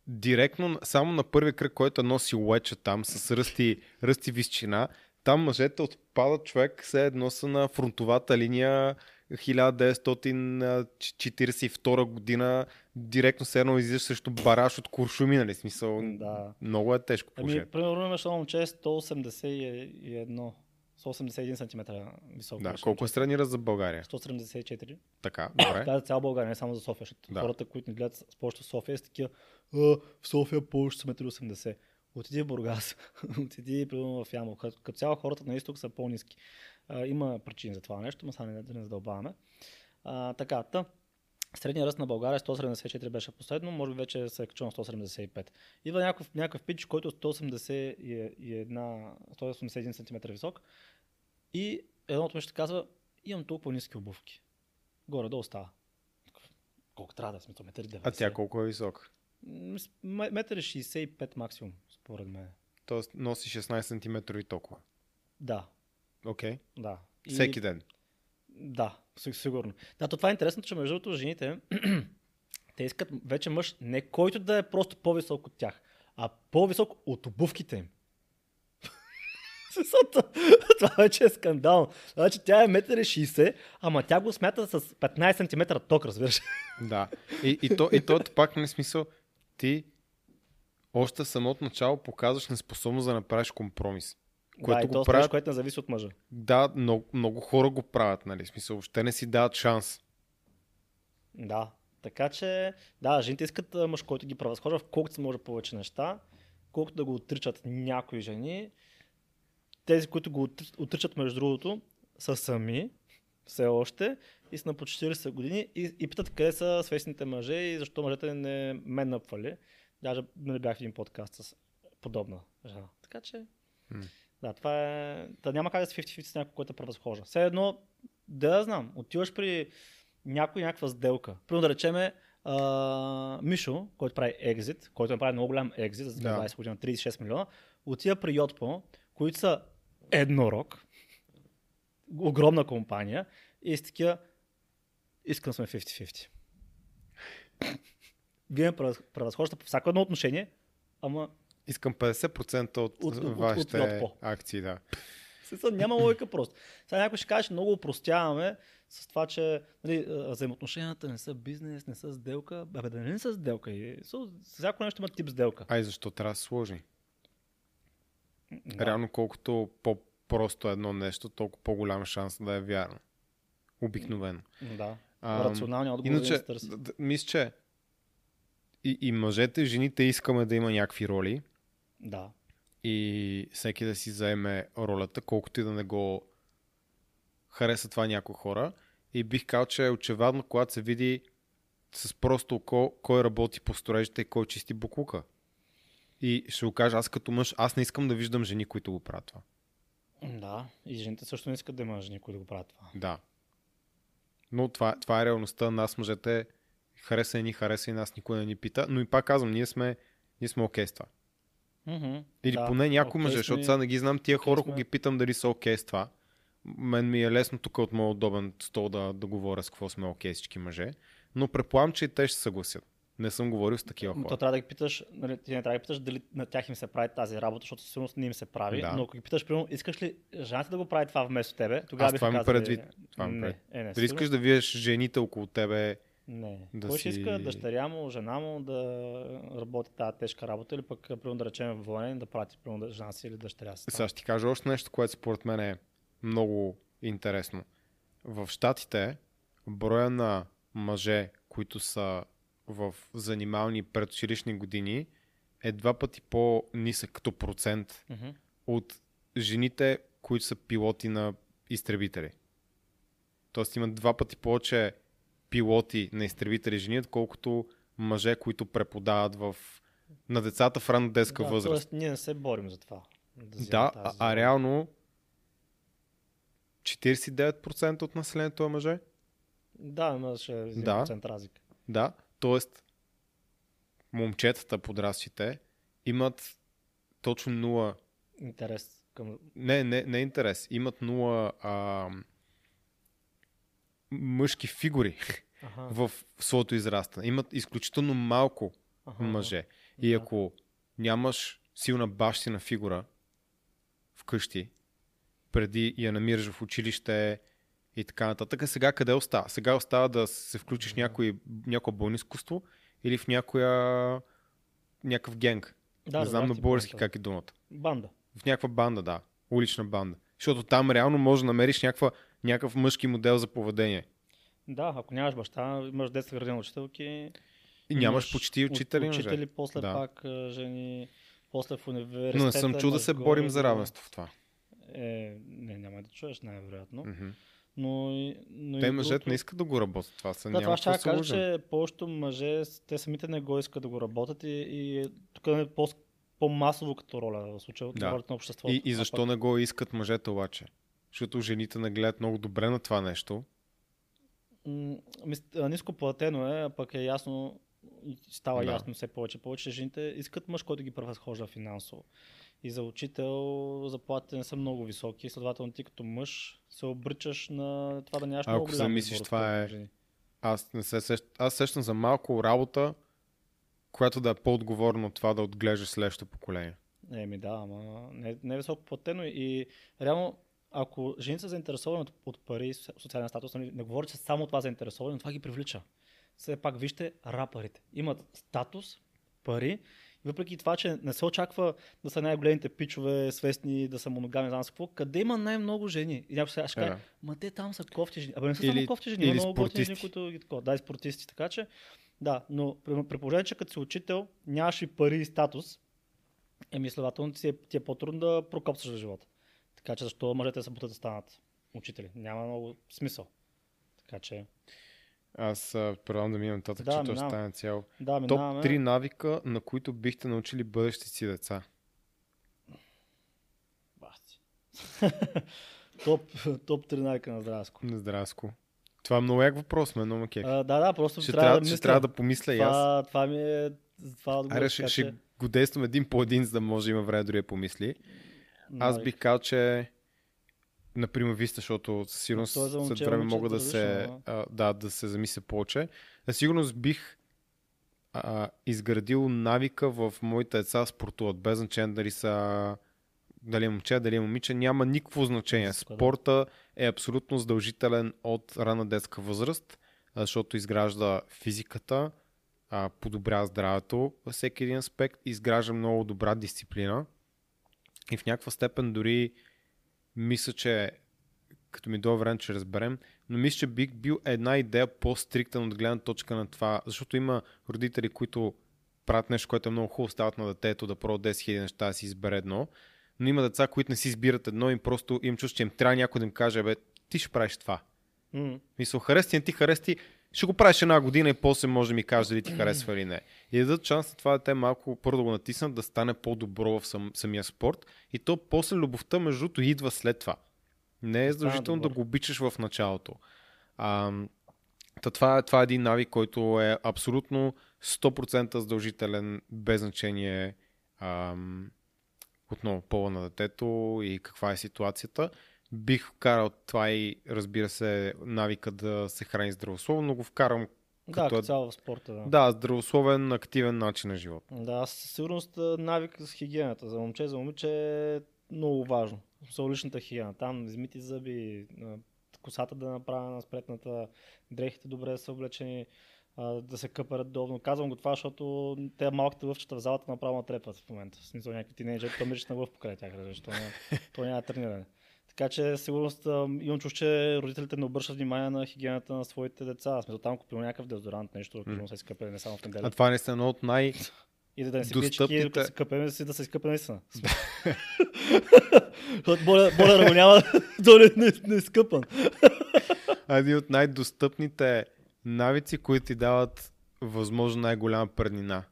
директно, само на първи кръг, който е носи леча там, с ръсти, ръсти висчина, там мъжете отпадат човек, все едно са на фронтовата линия 1942 година, директно се едно излизаш срещу бараш от куршуми, нали? Смисъл, Да. много е тежко Ами, положението. примерно имаш едно момче 181, 181 см високо. Да, беше колко е ръст за България? 174. Така, добре. Това е за цяла България, не само за София, защото Да. хората, които ни гледат с повечето в София, са такива, в София повече са 1,80 м. Отиди в Бургас, отиди примерно в Ямбол. Като, като цяло хората на изток са по-низки. А, има причини за това нещо, но сега не, да не задълбаваме. А, така, та. Средният ръст на България 174 беше последно, може би вече се е качил на 175. Идва някакъв, някакъв пич, който е 181, 181 см висок и едното нещо казва, имам толкова ниски обувки. Горе-долу става. Колко трябва да е смисъл? Метър и 90. А тя колко е ме- Метър и 65 максимум, според мен. Тоест носи 16 см и толкова. Да, Окей. да. И- Всеки ден. Да, сигурно. Да, то това е интересното, че между другото жените, те искат вече мъж, не който да е просто по-висок от тях, а по-висок от обувките им. Това- вече е скандал. Значи тя е 1,60 м, ама тя го смята с 15 см ток, разбираш. Да. И, и, то, и то пак не смисъл. Ти още в самото начало показваш неспособност да направиш компромис. Което да, и го то правят... правят. което не зависи от мъжа. Да, много, много хора го правят, нали? В Смисъл, въобще не си дават шанс. Да. Така че, да, жените искат мъж, който ги превъзхожда в колкото се може повече неща, колкото да го отричат някои жени. Тези, които го отри- отричат, между другото, са сами, все още, и са на по 40 години и, и питат къде са свестните мъже и защо мъжете не мен напвали. Даже не бях в един подкаст с подобна жена. Така че, М. да, това е... Та няма как да си 50-50 с някой, който те превъзхожда. Все едно, да знам, отиваш при някой някаква сделка. Примерно да речеме а, Мишо, който прави екзит, който направи много голям екзит за 2020 Да. година, 36 милиона, отива при Йотпо, които са еднорог, огромна компания и с такива искам сме 50-50. Вие ме превъз- превъзхождате по всяко едно отношение, ама Искам 50% от, От- от- от- вашите от Лотпо. акции, да. Смисъл, няма логика просто. Сега някой ще каже, много упростяваме с това, че нали, взаимоотношенията не са бизнес, не са сделка. Абе, да не са сделка. Всяко нещо има тип сделка. Ай, защо трябва да сложи? Да. Реално, колкото по-просто е едно нещо, толкова по-голям шанс да е вярно. Обикновено. Да. Ам, Рационалният отговор Иначе, да се търси. мисля, че и, и мъжете, и жените искаме да има някакви роли Да. и всеки да си заеме ролята, колкото и да не го хареса това някои хора. И бих казал, че е очевидно, когато се види с просто око, кой работи по строежите и кой чисти буклука. И ще го кажа, аз като мъж, аз не искам да виждам жени, които го правят това. Да. И жените също не искат да има жени, които го правят това. Да. Но това, това е реалността. Нас мъжете хареса и ни хареса и нас никой не ни пита. Но и пак казвам, ние сме, ние сме окей с това. Мгм. Или Да, поне някои окей мъже, защото сега не ги знам тия хора, ако ги питам дали са окей с това. Мен ми е лесно тук от моят удобен стол да, да говоря с какво сме окей всички мъже. Но предполагам, че и те ще съгласят. Не съм говорил с такива М, То хора. трябва да ги питаш, нали, ти не трябва да ги питаш дали на тях им се прави тази работа, защото със сигурност не им се прави. Да. Но ако ги питаш, примерно, искаш ли жената да го прави това вместо тебе, тогава Аз това казали, предвид. Това имам не, предвид. е, не, Дали искаш да видиш жените около тебе Не. Да Кой ще си- иска дъщеря му, жена му да работи тази тежка работа или пък, примерно да речем, военен да прати, примерно, жена си или дъщеря си. Сега ще ти кажа още нещо, което според мен е много интересно. В Штатите броя на мъже, които са в занимални предучилищни години е два пъти по-нисък като процент Мгм. от жените, които са пилоти на изтребители. Тоест имат два пъти повече пилоти на изтребители жени, отколкото мъже, които преподават в, на децата в ранна детска да, възраст. Тоест, ние не се борим за това. вземем Да, тази а, а реално 49% от населението е мъже. Да, имаше 1% да. разлика. Да, т.е. момчетата подраствите имат точно нула, Интерес към... не, не, не интерес, имат нула а, мъжки фигури Аха, в своето израстване. Имат изключително малко аха, мъже. И ако нямаш силна бащина фигура вкъщи, преди я намираш в училище и така нататък, а сега къде остава? Сега остава да се включиш в някой, някое бойно изкуство или в някоя някакъв генг. Да, не знам да, на български как е думата. Банда. В някаква банда, да. Улична банда. Защото там реално може да намериш някаква, някакъв мъжки модел за поведение. Да, ако нямаш баща, имаш детска градина учителки. И нямаш почти уч- учители, мъже. Учители, после Да. пак жени, после в университета. Но не съм чул да се борим за равенство в това. Е, не, няма да чуеш най-вероятно. Мгм. Но, но Те мъжете другото- не искат да го работят. Това са Да, това ще кажа, че повечето мъже, те самите не го искат да го работят и, и тук е по, по-масово като роля в случая Да. на обществото. И, и защо пък- не го искат мъжете обаче? Защото жените не гледат много добре на това нещо. М, Ниско платено е, а пък е ясно, става Да. ясно все повече. Повече жените искат мъж, който ги превъзхожда финансово. И за учител заплатите не са много високи, следователно ти като мъж се обричаш на това да нямаш Ако много голям замислиш, избор, това е- жени. Аз, не се сещ... Аз сещам за малко работа, която да е по-отговорна от това да отглеждаш следващото поколение. Еми да, ама не, не е високо платено и реално ако жените са заинтересовани от, от пари социален статус, нали, не говоря, че само това заинтересовани, но това ги привлича. Все пак вижте рапърите. Имат статус, пари, въпреки това, че не се очаква да са най-големите пичове, свестни, да са моногами, знам какво, къде има най-много жени? И някой сега ще каже, Е. ма те там са кофти жени. Абе не са Или- само кофти жени, има много готини жени, които ги такова. Да, и спортисти, така че да, но при, положение, че като си учител нямаш и пари и статус, Еми, следователно ти е, ти е по-трудно да прокопсаш за живота. Така че защо мъжете се бутат да станат учители? Няма много смисъл. Така че, Аз предлагам да минем нататък, Да, че то ще минавам. стане цяло. да, Топ. 3 навика, на които бихте научили бъдещите си деца. Басти. топ, топ 3 навика на здравско. Здравско. Това е много як въпрос, ме кеф. А, да, да, просто Ще трябва, трябва, да ще мисля. трябва да помисля и аз. това, това ми е това отговор. Аре, ще, ще че, го действам един по един, за да може да има време дори да помисли. Аз навик. бих казал, че например Виста, защото със сигурност е след време мога да се, а, да, да се замисля повече. Със сигурност бих а, изградил навика в моите деца спортуват, без значение дали са дали е момче, дали е момиче, няма никакво значение. Спорта е абсолютно задължителен от рана детска възраст, защото изгражда физиката, а, подобрява здравето във всеки един аспект, изгражда много добра дисциплина и в някаква степен дори мисля, че като ми дойде време, че разберем, но мисля, че бих бил една идея по-стриктен от гледна точка на това, защото има родители, които правят нещо, което е много хубаво, стават на детето да пробва 10 000 неща да си избере едно, но има деца, които не си избират едно и просто им чувстват, че им трябва някой да им каже, бе, ти ще правиш това. М, Мисля, харести, не ти харести, ще го правиш една година и после може да ми кажеш дали ти харесва или не. И да дадат шанс на това дете малко първо да го натиснат, да стане по-добро в сам, самия спорт и то после любовта между другото идва след това. Не е Да задължително да добър. го обичаш в началото. А, та това, е, това е един навик, който е абсолютно 100% задължителен, без значение ам, отново пола на детето и каква е ситуацията. Бих вкарал това и разбира се навика да се храни здравословно, но го вкарам Да, Като като е- цяло в спорта. Да. да, здравословен, активен начин на живот. Да, със сигурност навик с хигиената. За момче, за момиче е много важно. За личната хигиена. Там измити зъби, косата да направя на спретната, дрехите добре да са облечени. да се къпа редовно. Казвам го това, защото те малките лъвчета в залата направо натрепват в момента. В смисъл някакви тинейджери, то мириш на лъв покрай тях, защото то няма трениране. Така че сигурност а, имам чуш, че родителите не обръщат внимание на хигиената на своите деца. Смисъл там купил някакъв дезодорант, нещо, да mm. се изкъпе не само в А неделя. това наистина е едно от най... И да, да не си достъпните- докато се къпе, да си да се изкъпе наистина. Боля, боля няма, то не, не, не е един от най-достъпните навици, които ти дават възможно най-голяма преднина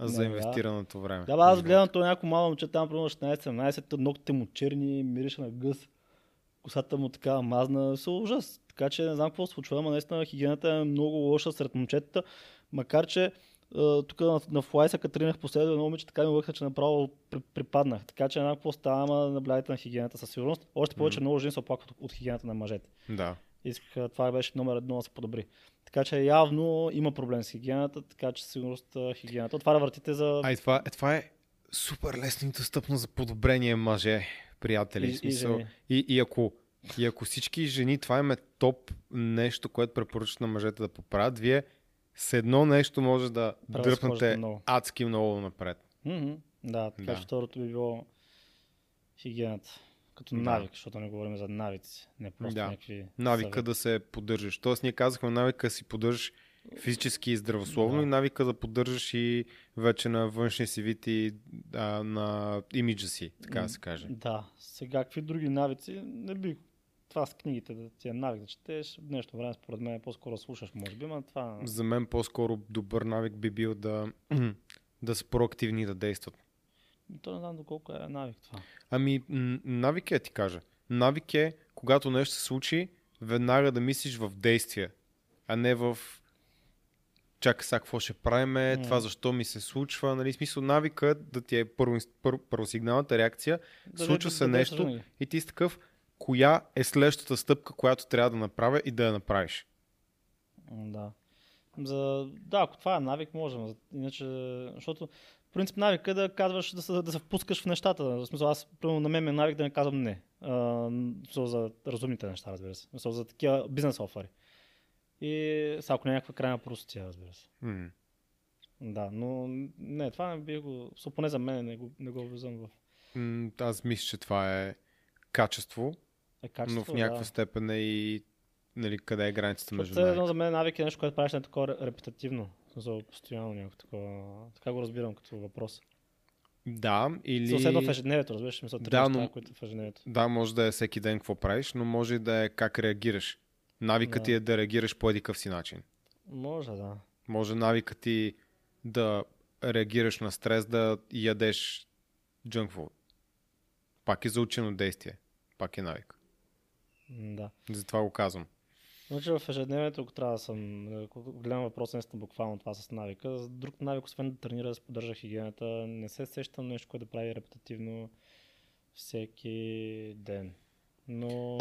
за Да, инвестираното време. Да, бе, аз гледам то някакво мало момче там, примерно 16-17, ногтите му черни, мирише на гъс. Косата му така мазна, се ужас. Така че не знам какво се случва, но наистина хигиената е много лоша сред момчетата. Макар, че тук на, на Флайса, като тренах последно едно момиче, така ми лъкна, че направо при, припаднах. Така че една какво става, ама наблюдайте на хигиената със сигурност. Още повече много жени се оплакват от, от хигиената на мъжете. Да. Исках, а, това беше номер едно да се подобри. Така че явно има проблем с хигиената, така че сигурност хигиената отваря вратите за А и това, е, това е супер лесно и достъпно за подобрение мъже, приятели. И- И, и смисъл. жени. И, и, ако, и ако всички жени, това им е топ нещо, което препоръчат на мъжете да поправят, вие с едно нещо може да Превъзхождате дръпнете много. адски много напред. Мгм. Да, така Да. че второто би било хигиената. Като Да. навик, защото не говорим за навици, не просто Да. някакви Навика съвети. да се поддържаш. Тоест ние казахме навика си поддържаш физически и здравословно Да. и навика да поддържаш и вече на външния си вид и а, на имиджа си, така да се каже. Да, сега какви други навици, не би това с книгите, да ти е навик да четеш, в днешно време според мен по-скоро слушаш, може би, но това... За мен по-скоро добър навик би бил да, да са проактивни и да действат. То не знам доколко е навик това. Ами, навик е, ти кажа. Навик е, когато нещо се случи, веднага да мислиш в действие, а не в чакай сега какво ще правиме, М. това защо ми се случва. Нали? Смисъл, навика е да ти е първо, пър, първосигналната реакция, Да, случва да- се да нещо винаги. и ти си такъв, коя е следващата стъпка, която трябва да направя и да я направиш. Да. За... Да, ако това е навик, можем. Иначе, защото, принцип, навик е да казваш, да се, да се впускаш в нещата. В смисъл, аз, примерно, на мен е навик да не казвам не. А, за разумните неща, разбира се. В смисъл, за такива бизнес офери. И сега, ако не е някаква крайна простотия, разбира се. М. Да, но не, това не би го, со- поне за мен не го, не го влизам в Аз мисля, че това е качество, е качество. но в някаква да. степен е и нали, къде е границата между едно навик. за мен навик е нещо, което правиш не такова ре- репетативно. Смисъл, постоянно някакво такова. Така го разбирам като въпрос. Да, или... Съседно в ежедневието, разбираш, мисъл, три Да, неща, но- които в ежедневието. Да, може да е всеки ден какво правиш, но може да е как реагираш. Навикът Да. ти е да реагираш по едикъв си начин. Може, да. Може навикът ти да реагираш на стрес да ядеш junk food. Пак е заучено действие. Пак е навик. Да. Затова го казвам. Значи в ежедневието, ако трябва да съм, ако гледам въпроса наистина буквално това с навика, за друг навик, освен да тренира, да поддържа хигиената, не се сещам нещо, което да прави репетативно всеки ден. Но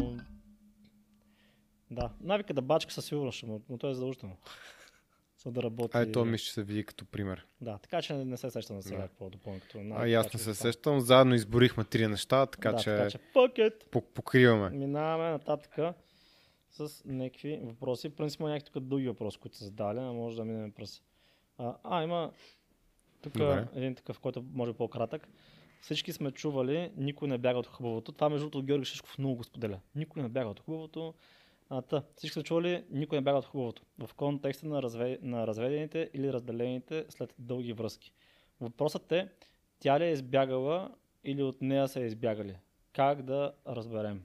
да, навика да бачка със сигурност ще му, но той е задължително. За да работи. А ето мисля, че се види като пример. Да, така че не, се сещам за сега Да. какво допълня като А и аз не се сещам. Заедно изборихме три неща, така да, че, така че пакет. пок- покриваме. Минаваме нататък с някакви въпроси. Принципно някакви тук дълги въпроси, които са задали, а може да минем през. А, а има тук Добре. един такъв, който може би по-кратък. Всички сме чували, никой не бяга от хубавото. Това между другото Георги Шишков много го споделя. Никой не бяга от хубавото. А, та, всички сме чували, никой не бяга от хубавото. В контекста на, разве... на разведените или разделените след дълги връзки. Въпросът е, тя ли е избягала или от нея са избягали? Как да разберем?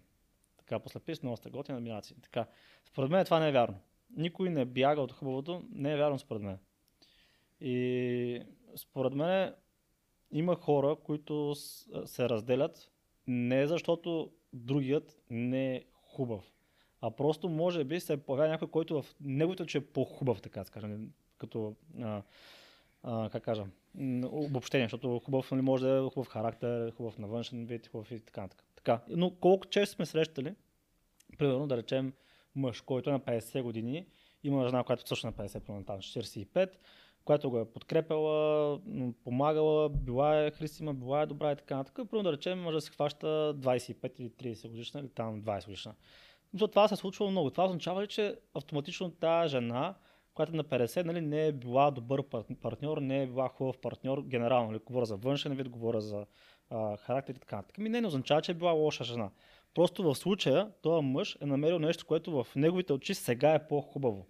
Така, после пис, много сте готини номинации. Така, според мен това не е вярно. Никой не бяга от хубавото, не е вярно според мен. И според мен има хора, които се разделят не защото другият не е хубав, а просто може би се появява някой, който в неговото, че е по-хубав, така да се каже, като, а, а, как кажа, обобщение, защото хубав нали, може да е хубав характер, хубав на външен вид, хубав и така нататък. Така. Но колко често сме срещали, примерно да речем мъж, който е на 50 години, има жена, която също е на 50, примерно там 45, която го е подкрепила, помагала, била е христима, била е добра и така нататък. Примерно да речем, може се хваща 25 или 30 годишна или там 20 годишна. Но това се е случвало много. Това означава ли, че автоматично тази жена, която е на 50 нали, не е била добър партньор, не е била хубав партньор, генерално. Нали, говоря за външен вид, говоря за а, характер и така нататък. Ми не, не означава, че е била лоша жена. Просто в случая този мъж е намерил нещо, което в неговите очи сега е по-хубаво.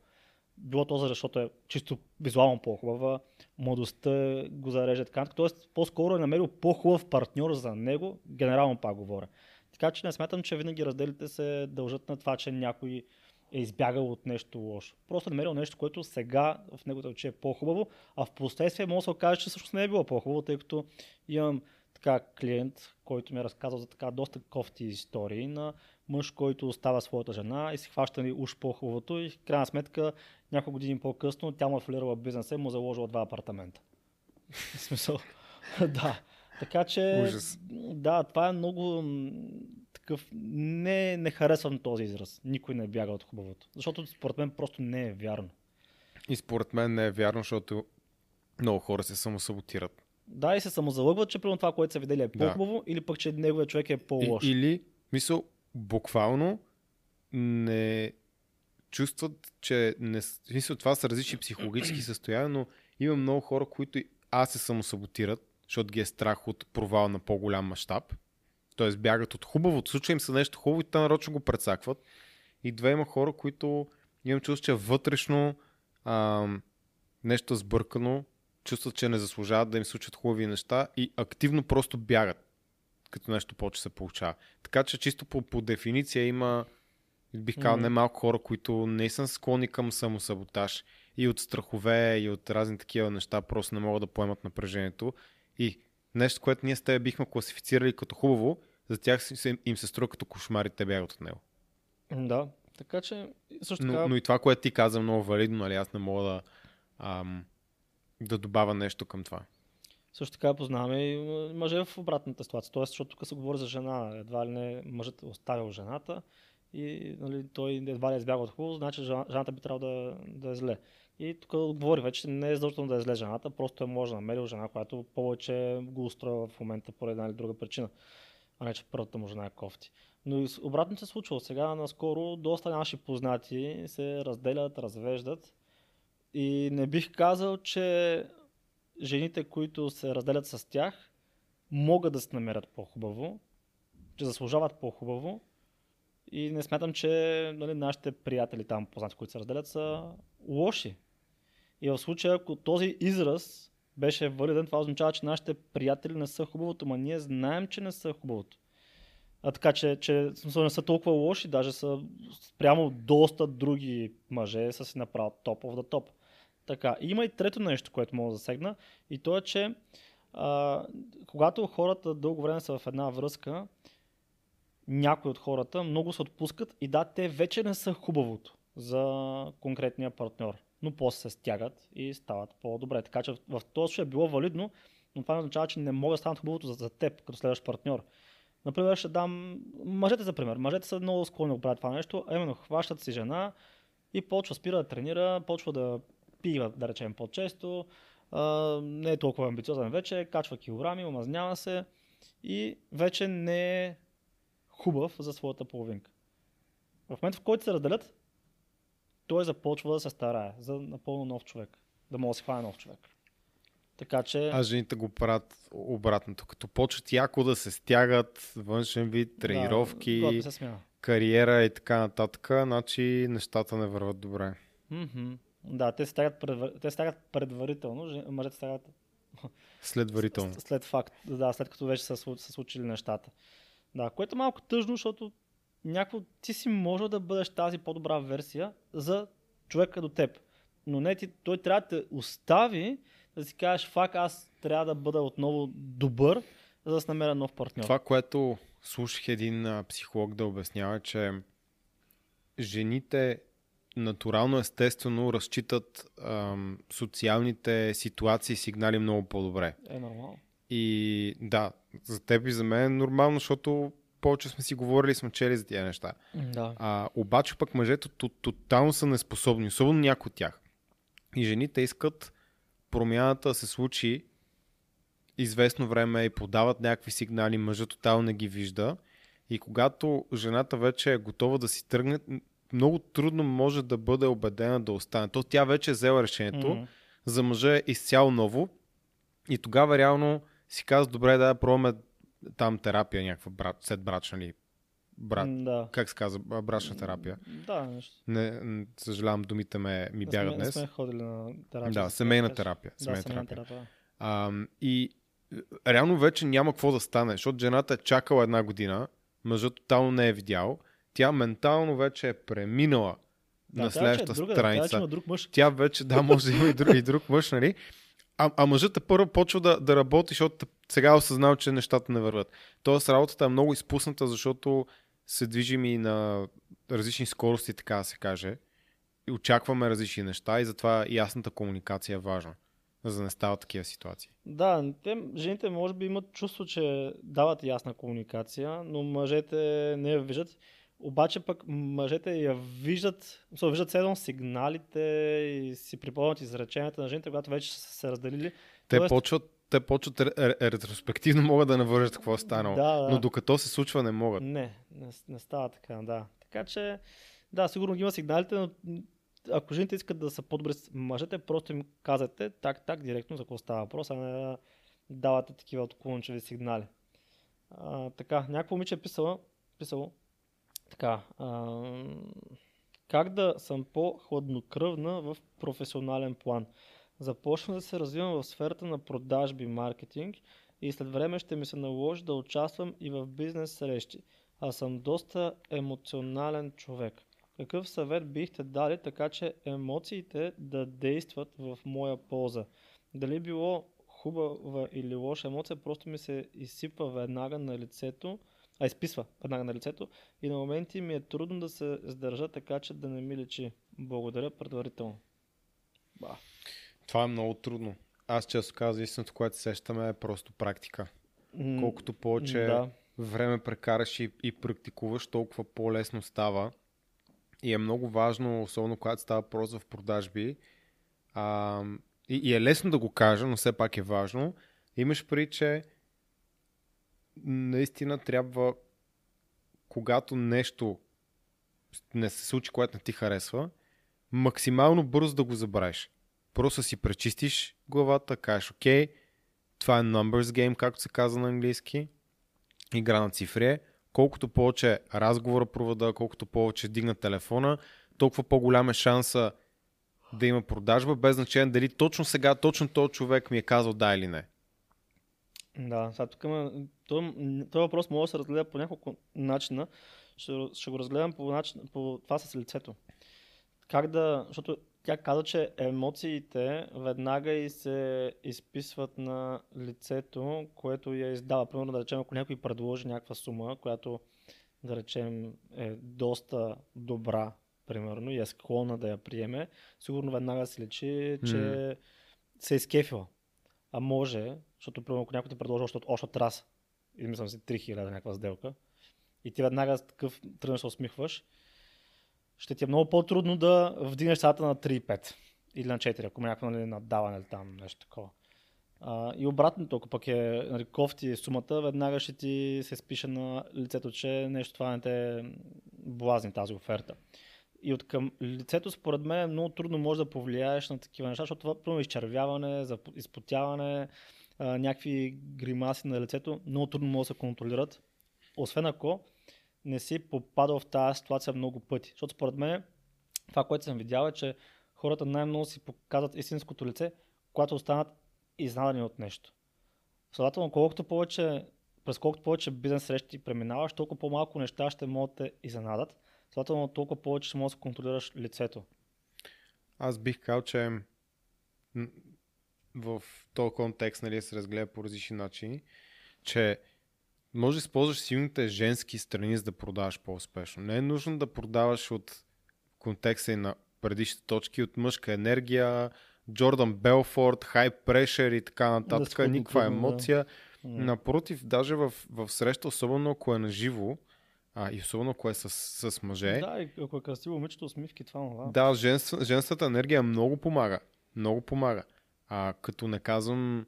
Било то защото е чисто визуално по-хубава, младостта го зарежда така. Тоест, по-скоро е намерил по-хубав партньор за него, генерално пак говоря. Така че не смятам, че винаги разделите се дължат на това, че някой е избягал от нещо лошо. Просто е намерил нещо, което сега в неговите очи е по-хубаво, а в последствие може да се окаже, че всъщност не е било по-хубаво, тъй като имам така клиент, който ми е разказал за така доста кофти истории на мъж, който остава своята жена и се хваща ни уж по-хубавото и в крайна сметка няколко години по-късно тя му е фалирала бизнеса и му е заложила два апартамента. В смисъл, да. Така че, Ужас. да, това е много такъв, не, не харесвам този израз. Никой не бяга от хубавото. Защото според мен просто не е вярно. И според мен не е вярно, защото много хора се самосаботират. Да, и се самозалъгват, че примерно това, което са видели е Да. по-хубаво, или пък, че неговият човек е по-лош. И, или, мисъл, буквално не чувстват, че не, в смисъл, това са различни психологически състояния, но има много хора, които аз се самосаботират, защото ги е страх от провал на по-голям мащаб. Тоест бягат от хубавото. Случва им се нещо хубаво и те нарочно го прецакват. И две има хора, които имам чувство, че вътрешно ам, нещо сбъркано, чувстват, че не заслужават да им случат хубави неща и активно просто бягат като нещо повече се получава. Така че чисто по, по дефиниция има, бих казал, Мгм. не малко хора, които не са склонни към самосаботаж и от страхове и от разни такива неща просто не могат да поемат напрежението. И нещо, което ние с теб бихме класифицирали като хубаво, за тях им се струва като кошмари, те бягат от него. Да, така че също така... Но, но и това, което ти каза, е много валидно, нали? Аз не мога да, ам, да добавя нещо към това. Също така познаваме и мъже в обратната ситуация. Тоест, защото тук се говори за жена. Едва ли не мъжът е оставил жената и нали, той едва ли е избягал от хубаво, значи жена- жената би трябвало да, да е зле. И тук говори вече, не е задължително да е зле жената, просто е може да намерил жена, която повече го устроила в момента по една или друга причина, а не че първата му жена е кофти. Но и обратно се случва. Сега наскоро доста наши познати се разделят, развеждат и не бих казал, че жените, които се разделят с тях, могат да се намерят по-хубаво, че заслужават по-хубаво и не смятам, че нали, нашите приятели там, познати, които се разделят, са лоши. И в случая, ако този израз беше валиден, това означава, че нашите приятели не са хубавото, но ние знаем, че не са хубавото. А така че, че смисъл, не са толкова лоши, даже са спрямо доста други мъже са си направят топ of the top. Така, има и трето нещо, което мога да засегна, и то е, че а, когато хората дълго време са в една връзка, някои от хората много се отпускат и да, те вече не са хубавото за конкретния партньор, но после се стягат и стават по-добре. Така че в, този случай е било валидно, но това не означава, че не могат да станат хубавото за, за теб, като следващ партньор. Например, ще дам мъжете за пример. Мъжете са много склонни да правят това нещо, а именно хващат си жена и почва спира да тренира, почва да пива, да речем, по-често, а, не е толкова амбициозен вече, качва килограми, омазнява се и вече не е хубав за своята половинка. В момента, в който се разделят, той започва да се старае за напълно нов човек. Да може да си хване нов човек. Така че... А жените го правят обратното. Като почват яко да се стягат, външен вид, тренировки, Да, се кариера и така нататък, значи нещата не върват добре. Мгм. Да, те стягат, предвар... те стягат предварително, мъжете стягат Следварително. след факт, да, след като вече са, са случили нещата. Да, което е малко тъжно, защото някакво ти си може да бъдеш тази по-добра версия за човека до теб. Но не ти, той трябва да те остави да си кажеш, фак, аз трябва да бъда отново добър, за да се намеря нов партньор. Това, което слушах един а, психолог да обяснява, че жените натурално, естествено, разчитат ам, социалните ситуации и сигнали много по-добре. Е нормално. И да, за теб и за мен е нормално, защото повече сме си говорили и сме чели за тия неща. Да. А, обаче пък мъжете то- тотално са неспособни, особено някои от тях. И жените искат промяната да се случи известно време и подават някакви сигнали, мъжът тотално не ги вижда. И когато жената вече е готова да си тръгне, много трудно може да бъде убедена да остане. То тя вече е взела решението, Мгм. за мъжа е изцяло ново и тогава реално си казва, добре, да пробваме там терапия някаква, брат, след брачна ли, брат, М, Да. как се казва, брачна терапия. Да, нещо. Не, съжалявам, думите ме, ми Не бягат сме, не днес. сме ходили на терапия. Да, семейна да терапия. Да, Семейна семейна терапия. терапия. А, и реално вече няма какво да стане, защото жената е чакала една година, мъжът тотално не е видял, тя ментално вече е преминала Да, на тя е следващата друга, Тя вече страница. има друг мъж. Тя вече, да, може да има и друг, и друг мъж, нали? А, а мъжът е първо почва да, да работи, защото сега е осъзнал, че нещата не върват. Тоест работата е много изпусната, защото се движим и на различни скорости, така да се каже. И очакваме различни неща и затова ясната комуникация е важна, за да не стават такива ситуации. Да, те, жените може би имат чувство, че дават ясна комуникация, но мъжете не я виждат. Обаче пък мъжете я виждат, се виждат следно сигналите и си припомнят изреченията на жените, когато вече са се разделили. Те Тоест- почват, те почват ре- ре- ретроспективно могат да навържат какво е станало, Да, да. но докато се случва не могат. Не, не, не става така, да. Така че, да, сигурно ги има сигналите, но ако жените искат да са по-добре с мъжете, просто им казвате так, так, директно за какво става въпрос, а не да давате такива отклончеви сигнали. А, така, някакво момиче е писала, писало, така, а, как да съм по-хладнокръвна в професионален план. Започна да се развивам в сферата на продажби, маркетинг и след време ще ми се наложи да участвам и в бизнес срещи. Аз съм доста емоционален човек. Какъв съвет бихте дали, така че емоциите да действат в моя полза? Дали било хубава или лоша емоция, просто ми се изсипва веднага на лицето, а изписва веднага на лицето и на моменти ми е трудно да се сдържа така, че да не ми личи. Благодаря предварително. Ба. Това е много трудно. Аз често казвам, истината, което се сещаме е просто практика. Колкото повече Да. време прекараш и, и практикуваш, толкова по-лесно става. И е много важно, особено когато става въпрос в продажби. А, и, и е лесно да го кажа, но все пак е важно. Имаш при, че наистина трябва, когато нещо не се случи, което не ти харесва, максимално бързо да го забравиш. Просто си пречистиш главата, кажеш, окей, това е numbers game, както се казва на английски. Игра на цифри е. Колкото повече разговора проведа, колкото повече дигна телефона, толкова по-голям е шанса да има продажба, без значение дали точно сега, точно този човек ми е казал да или не. Да, сега тук има, този, този въпрос може да се разгледа по няколко начина. Ще, ще го разгледам по, начин, по това с лицето. Как да, защото тя каза, че емоциите веднага и се изписват на лицето, което я издава. Примерно да речем, ако някой предложи някаква сума, която да речем е доста добра, примерно, и е склонна да я приеме, сигурно веднага се лечи, че се е изкефила. А може, защото примерно ако някой ти предложи още, още от раз, измислям си 3000 някаква сделка, и ти веднага такъв тръгнеш се усмихваш, ще ти е много по-трудно да вдигнеш цената на 3,5 или на 4, ако някакво нали, надаване или там нещо такова. А, и обратното, ако пък е нали, кофти сумата, веднага ще ти се спише на лицето, че нещо това не те блазни тази оферта. И от към лицето, според мен, е много трудно може да повлияеш на такива неща, защото това, примерно, изчервяване, изпотяване, някакви гримаси на лицето, много трудно могат да се контролират, освен ако не си попадал в тази ситуация много пъти. Защото според мен, това, което съм видял е, че хората най-много си показват истинското лице, когато останат изнадани от нещо. Следователно, колкото повече, през колкото повече бизнес срещи преминаваш, толкова по-малко неща ще могат да те изненадат. Следователно, толкова повече ще можеш да контролираш лицето. Аз бих казал, че в този контекст нали, се разгледа по различни начини, че може да използваш силните женски страни, за да продаваш по-успешно. Не е нужно да продаваш от контекста и на предишните точки, от мъжка енергия, Джордан Белфорд, хай прешер и така нататък. Да, Никаква да. емоция. М. Напротив, даже в, в среща, особено ако е наживо, а, и особено ако е с, с мъже, Да, и ако е красиво момичето, усмивки, това, това. да, женс, женската енергия много помага. Много помага. А като не казвам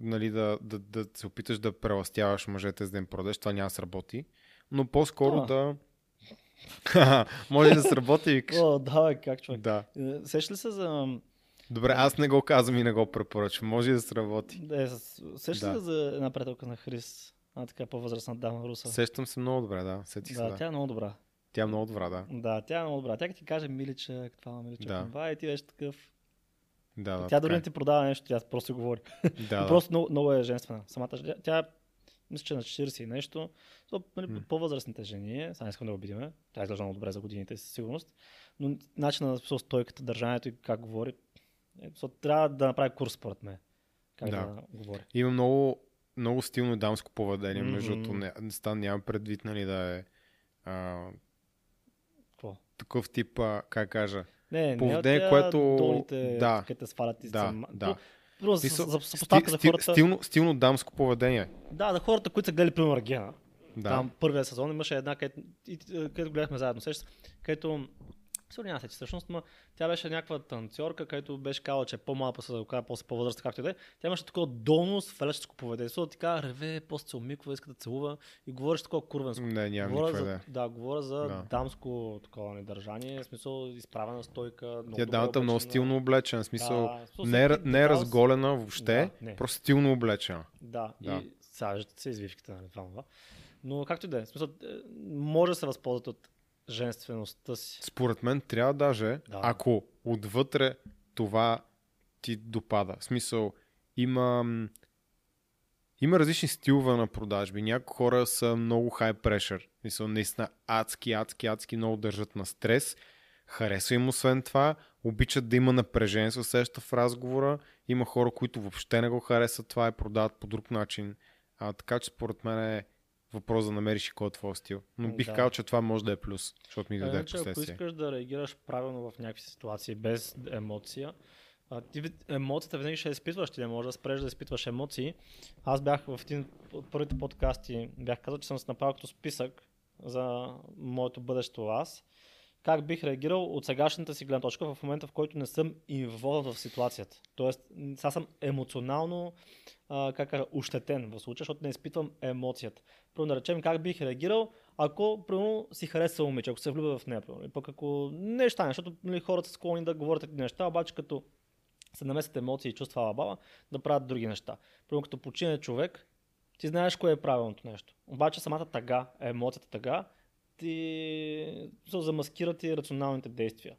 нали, да, да, да се опиташ да преластяваш мъжете, за да им продадеш, това няма да сработи. Но по-скоро Да. да, Може да сработи, викаш. О, давай, как човек. Да. Е, Сещаш ли се за... Добре, аз не го казвам и не го препоръчвам. Може и да сработи. Да, е, с- сещаш ли Да. се за една приятелка на Хрис? Една така по-възрастна дама руса. Сещам се много добре, да. Сетих се, да, да. тя е много добра. Тя е много добра, да. Да, тя е много добра. Тя като ти каже миличък, това миличък, Да. това и ти беше такъв. Да, да, тя дори така не ти продава нещо, тя просто говори. е. Да, да. просто много, много е женствена. Самата тя, мисля, че е на 40 и нещо. То, нали, М. по-възрастните жени, е, сега не искам да обидиме, тя изглежда много добре за годините със сигурност, но начинът на смисъл, стойката, държанието и как говори, е, трябва да направи курс според мен. Как да, Да. говори. Има много, много стилно дамско поведение, между Мгм. другото. Стан, нямам предвид, нали, да е а, Какво? такъв тип, а, как кажа, Не, Поведение, не което- долните, да. те свалят и Да, да. То- Първо, за, за, съпоставка за хората. стилно, стилно дамско поведение. Да, за хората, които са гледали примерно Аргена. Да. Там първия сезон имаше една, където, където гледахме заедно, сещаш, се, където Сигурно няма се, че всъщност, но тя беше някаква танцорка, където беше казала, че е по-малка, после да кажа, после по-възрастна, както и да е. Тя имаше такова долно сваляческо поведение. Защото така реве, после се умиква, иска да целува и говориш такова курвенско. Не, нямам говоря никаква за, да, говоря за Да. дамско такова недържание, в смисъл изправена стойка. Тя дамата е много стилно облечена, в смисъл Да, смисъл, не, е не е с- разголена въобще, Да, не. просто стилно облечена. Да, Да. и виждате се извивките на това, това. Но както и да е, смисъл, е, може да се възползват от женствеността си. Според мен трябва даже, Да. ако отвътре това ти допада. В смисъл, има, има различни стилове на продажби. Някои хора са много high pressure. Смисъл, наистина адски, адски, адски много държат на стрес. Харесва им освен това, обичат да има напрежение, се усеща в разговора. Има хора, които въобще не го харесват това и продават по друг начин. А, така че според мен е въпрос да намериш и кой е твой стил. Но бих Да. казал, че това може да е плюс, защото ми А даде Иначе, ако последствие. искаш да реагираш правилно в някакви ситуации, без емоция, а, ти емоцията винаги ще изпитваш, ти не можеш да спреш да изпитваш емоции. Аз бях в един от първите подкасти, бях казал, че съм направил като списък за моето бъдещо аз. Как бих реагирал от сегашната си гледна точка в момента, в който не съм инволван в ситуацията. Тоест, сега съм емоционално а, как кажа, ощетен в случая, защото не изпитвам емоцията. Първо да речем как бих реагирал, ако примерно си хареса момиче, ако се влюбя в нея, примерно, пък ако не стане, защото нали, хората са склонни да говорят тези неща, обаче като се намесят емоции и чувства баба, да правят други неща. Примерно като почине човек, ти знаеш кое е правилното нещо. Обаче самата тъга, емоцията тъга, ти се замаскират и рационалните действия.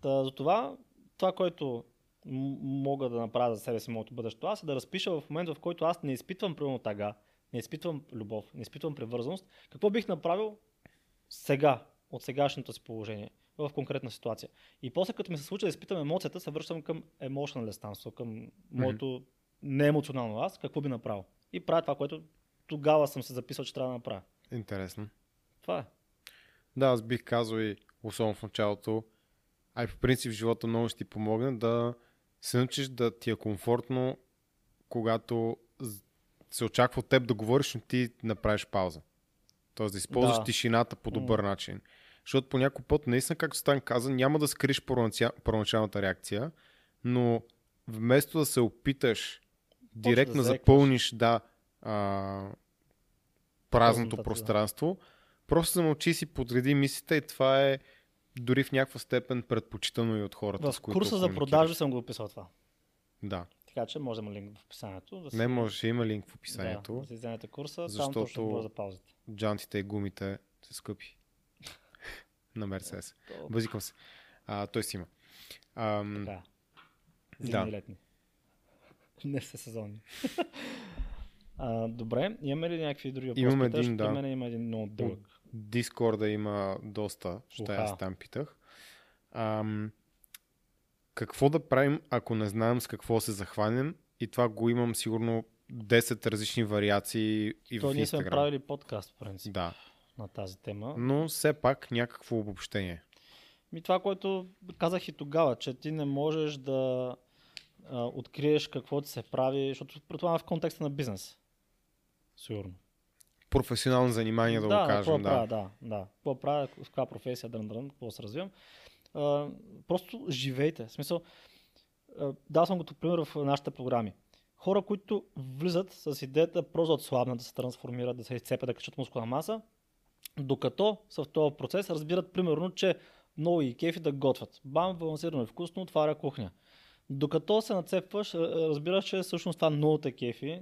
Та, затова това, което мога да направя за себе си, моето бъдещо аз, е да разпиша в момента, в който аз не изпитвам примерно тъга, не изпитвам любов, не изпитвам привързаност, какво бих направил сега, от сегашното си положение, в конкретна ситуация. И после като ми се случи да изпитам емоцията, се връщам към emotional станство, към моето неемоционално аз, какво би направил. И правя това, което тогава съм се записал, че трябва да направя. Интересно. Това е. Да, аз бих казал и особено в началото, а и по принцип в живота много ще ти помогне да се научиш да ти е комфортно, когато се очаква от теб да говориш, но ти направиш пауза. Тоест да използваш Да. тишината по добър начин. Защото по някой път, наистина, както Стан каза, няма да скриш първонача- първоначалната реакция, но вместо да се опиташ директно да запълниш да, а, празното Празнотата, да. Просто замълчи си, подреди мислите и това е дори в някаква степен предпочитано и от хората, с В които курса за продажи съм го описал това. Да. Така че може да има линк в описанието. Да Не си- може, ще има линк в Да, описанието. да си вземете курса, там защото- точно може да паузите. Джантите и гумите са скъпи. На Мерцес. То- Базикам се. А, той си има. Ам. Да. Зимни и летни. Не са сезонни. а, добре, имаме ли някакви други въпроси? Имаме Питаш? един, да. мен има един много дълъг. Дискорда има доста, ще Уха. аз там питах. Ам, какво да правим, ако не знаем с какво се захванем? И това го имам сигурно 10 различни вариации и То в ние сме Instagram. правили подкаст, в принцип, Да, на тази тема. но все пак някакво обобщение. Ми това, което казах и тогава, че ти не можеш да а, откриеш какво ти се прави, защото предполагам в контекста на бизнес. Сигурно. Професионално занимание да, да, го кажем. Да. правя, да, да. Какво правя, в каква професия, дрън, дрън, какво се развивам. А, просто живейте. В смисъл, дал съм като пример в нашите програми. Хора, които влизат с идеята просто да отслабнат, да се трансформират, да се изцепят, да качат мускулна маса, Докато са в този процес разбират примерно, че много и кефи да готвят. Бам, балансирано и вкусно, отваря кухня. Докато се нацепваш, разбираш, че всъщност това много те кефи,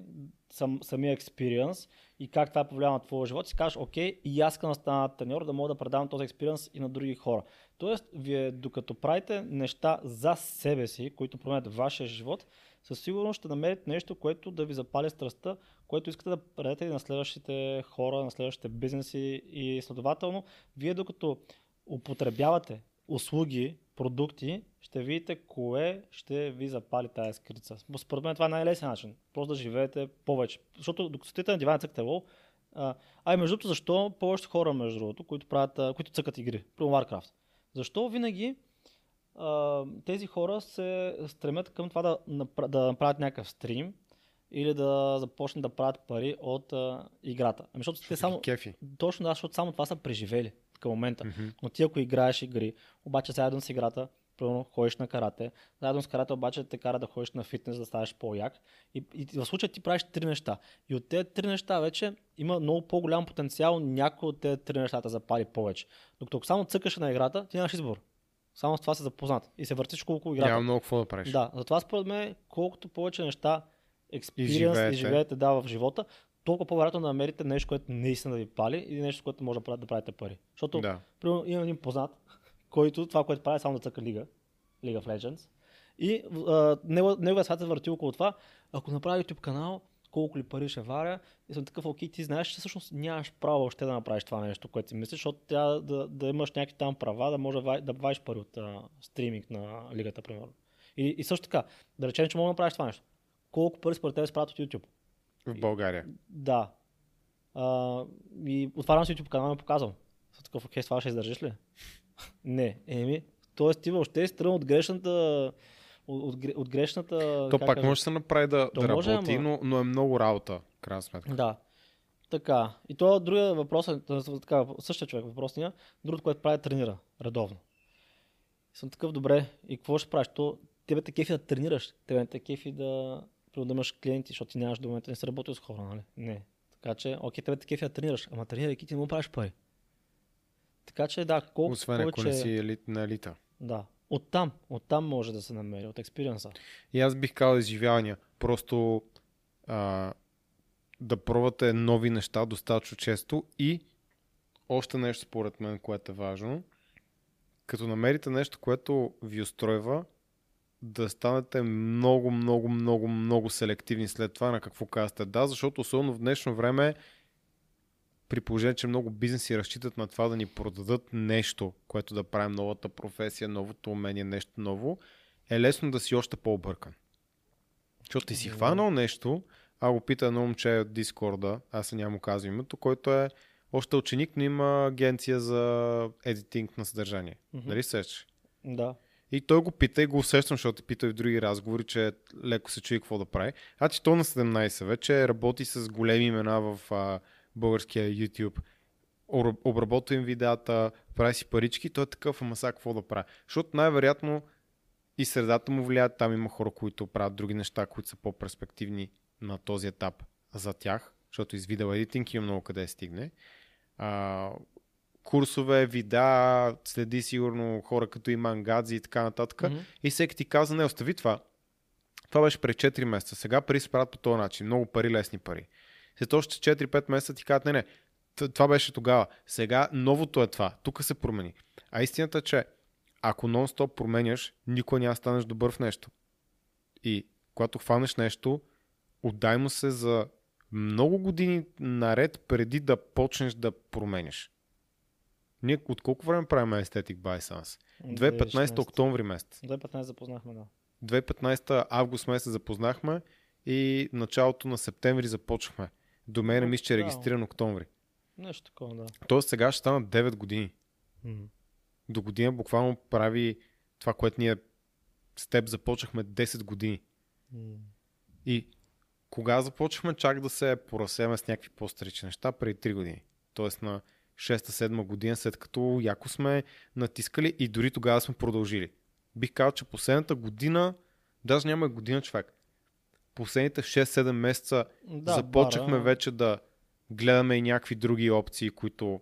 сам, самия експириенс и как това повлиява на твоя живот, си кажеш, окей, и аз искам да стана треньор, да мога да предавам този експириенс и на други хора. Тоест, вие докато правите неща за себе си, които променят вашия живот, със сигурност ще намерите нещо, което да ви запали страстта, което искате да предадете и на следващите хора, на следващите бизнеси и следователно, вие докато употребявате услуги, продукти, ще видите кое ще ви запали тази скрица. Според мен това е най-лесен начин. Просто да живеете повече. Защото докато стоите на дивана цъкате лол, а, а и между другото, защо повечето хора, между другото, които, правят, които цъкат игри, при Warcraft, защо винаги а, тези хора се стремят към това да, да направят някакъв стрим или да започнат да правят пари от а, играта. Ами, защото те само, кефи. точно да, защото само това са преживели към момента. Мгм. Но ти ако играеш игри, обаче заедно с играта, примерно ходиш на карате, заедно с карате обаче те кара да ходиш на фитнес, да ставаш по-як. И, и в случая ти правиш три неща. И от тези три неща вече има много по-голям потенциал някой от тези три неща да запали повече. Докато ако само цъкаш на играта, ти нямаш избор. Само с това се запознат. И се въртиш колко играта. Няма много какво да правиш. Да, затова според мен, колкото повече неща, experience и живеете, да, в живота, толкова по-вероятно да намерите нещо, което наистина да ви пали и нещо, което може да, правите- да правите пари. Защото, Да. примерно, имам един познат, който това, което прави, е само да цъка лига, League of Legends. И а, него, неговия свят се върти около това, ако направя YouTube канал, колко ли пари ще варя, и съм такъв, окей, ти знаеш, че всъщност нямаш право още да направиш това нещо, което си мислиш, защото трябва да, да имаш някакви там права, да може да ва- да вадиш пари от а, стриминг на лигата, примерно. И, и също така, да речем, че мога да направиш това нещо. Колко пари според тебе спрат от YouTube? В България. Да. А, и отварям си YouTube канал и показвам. Съм такъв, окей, с това ще издържиш ли? не. Еми, тоест ти въобще си тръгнал от грешната от, от, гре- от грешната... То пак кажа? може да се направи да, То да работи, но, но е много работа, крайна сметка. Да. Така. И то другия въпрос е, така, същия човек въпросния, другото, което прави, е тренира редовно. И съм такъв, добре, и какво ще правиш? То, тебе те кефи да тренираш, тебе те кефи да, примерно да имаш клиенти, защото ти нямаш до момента не си работил с хора, нали? Не. Така че, окей, тебе те кефи да тренираш, ама тренирайки ти не му правиш пари. Така че, да, колко Освен ако повече... не си елит на елита. Да. Оттам, оттам може да се намери, от експириенса. И аз бих казал изживявания. Просто а, да пробвате нови неща достатъчно често и още нещо според мен, което е важно. Като намерите нещо, което ви устройва, да станете много, много, много, много селективни след това на какво казвате да, защото особено в днешно време при положение, че много бизнеси разчитат на това да ни продадат нещо, което да правим новата професия, новото умение, нещо ново, е лесно да си още по-объркан. Защото ти си хванал нещо, а го пита едно момче от Дискорда, аз се няма казвам името, който е още ученик, но има агенция за едитинг на съдържание. Мгм. Дали се сещаш? Да. И той го пита и го усещам, защото пита и в други разговори, че леко се чуи какво да прави. А че то на 17 вече работи с големи имена в а, българския YouTube. Обработва им видеята, прави си парички, той е такъв, ама сега какво да прави? Защото най-вероятно и средата му влияе, там има хора, които правят други неща, които са по-перспективни на този етап за тях, защото из видео едитинг има много къде стигне. А, курсове, видеа, следи сигурно хора като Иман Гадзи и така нататък. Мгм. И всеки ти каза, не, остави това. Това беше преди 4 месеца. Сега пари се правят по този начин. Много пари, лесни пари. След още 4-5 месеца ти казват, не, не, това беше тогава. Сега новото е това. Тук се промени. А истината е, че ако нон-стоп променяш, никога няма станеш добър в нещо. И когато хванеш нещо, отдай му се за много години наред, преди да почнеш да променяш. Ние от колко време правим Aesthetic by Sans? 2015 октомври месец. 2015 запознахме, да. 2015 август месец запознахме и началото на септември започнахме. До мен мисля, че е регистриран октомври. Нещо такова, да. Тоест сега ще станат 9 години. М. До година буквално прави това, което ние с теб започнахме 10 години. М. И кога започнахме чак да се поръсеме с някакви по-старични неща? Преди 3 години. Тоест на 6-7 година, след като яко сме натискали и дори тогава сме продължили. Бих казал, че последната година, даже няма година човек, последните 6-7 месеца Да, започнахме бара, вече да гледаме и някакви други опции, които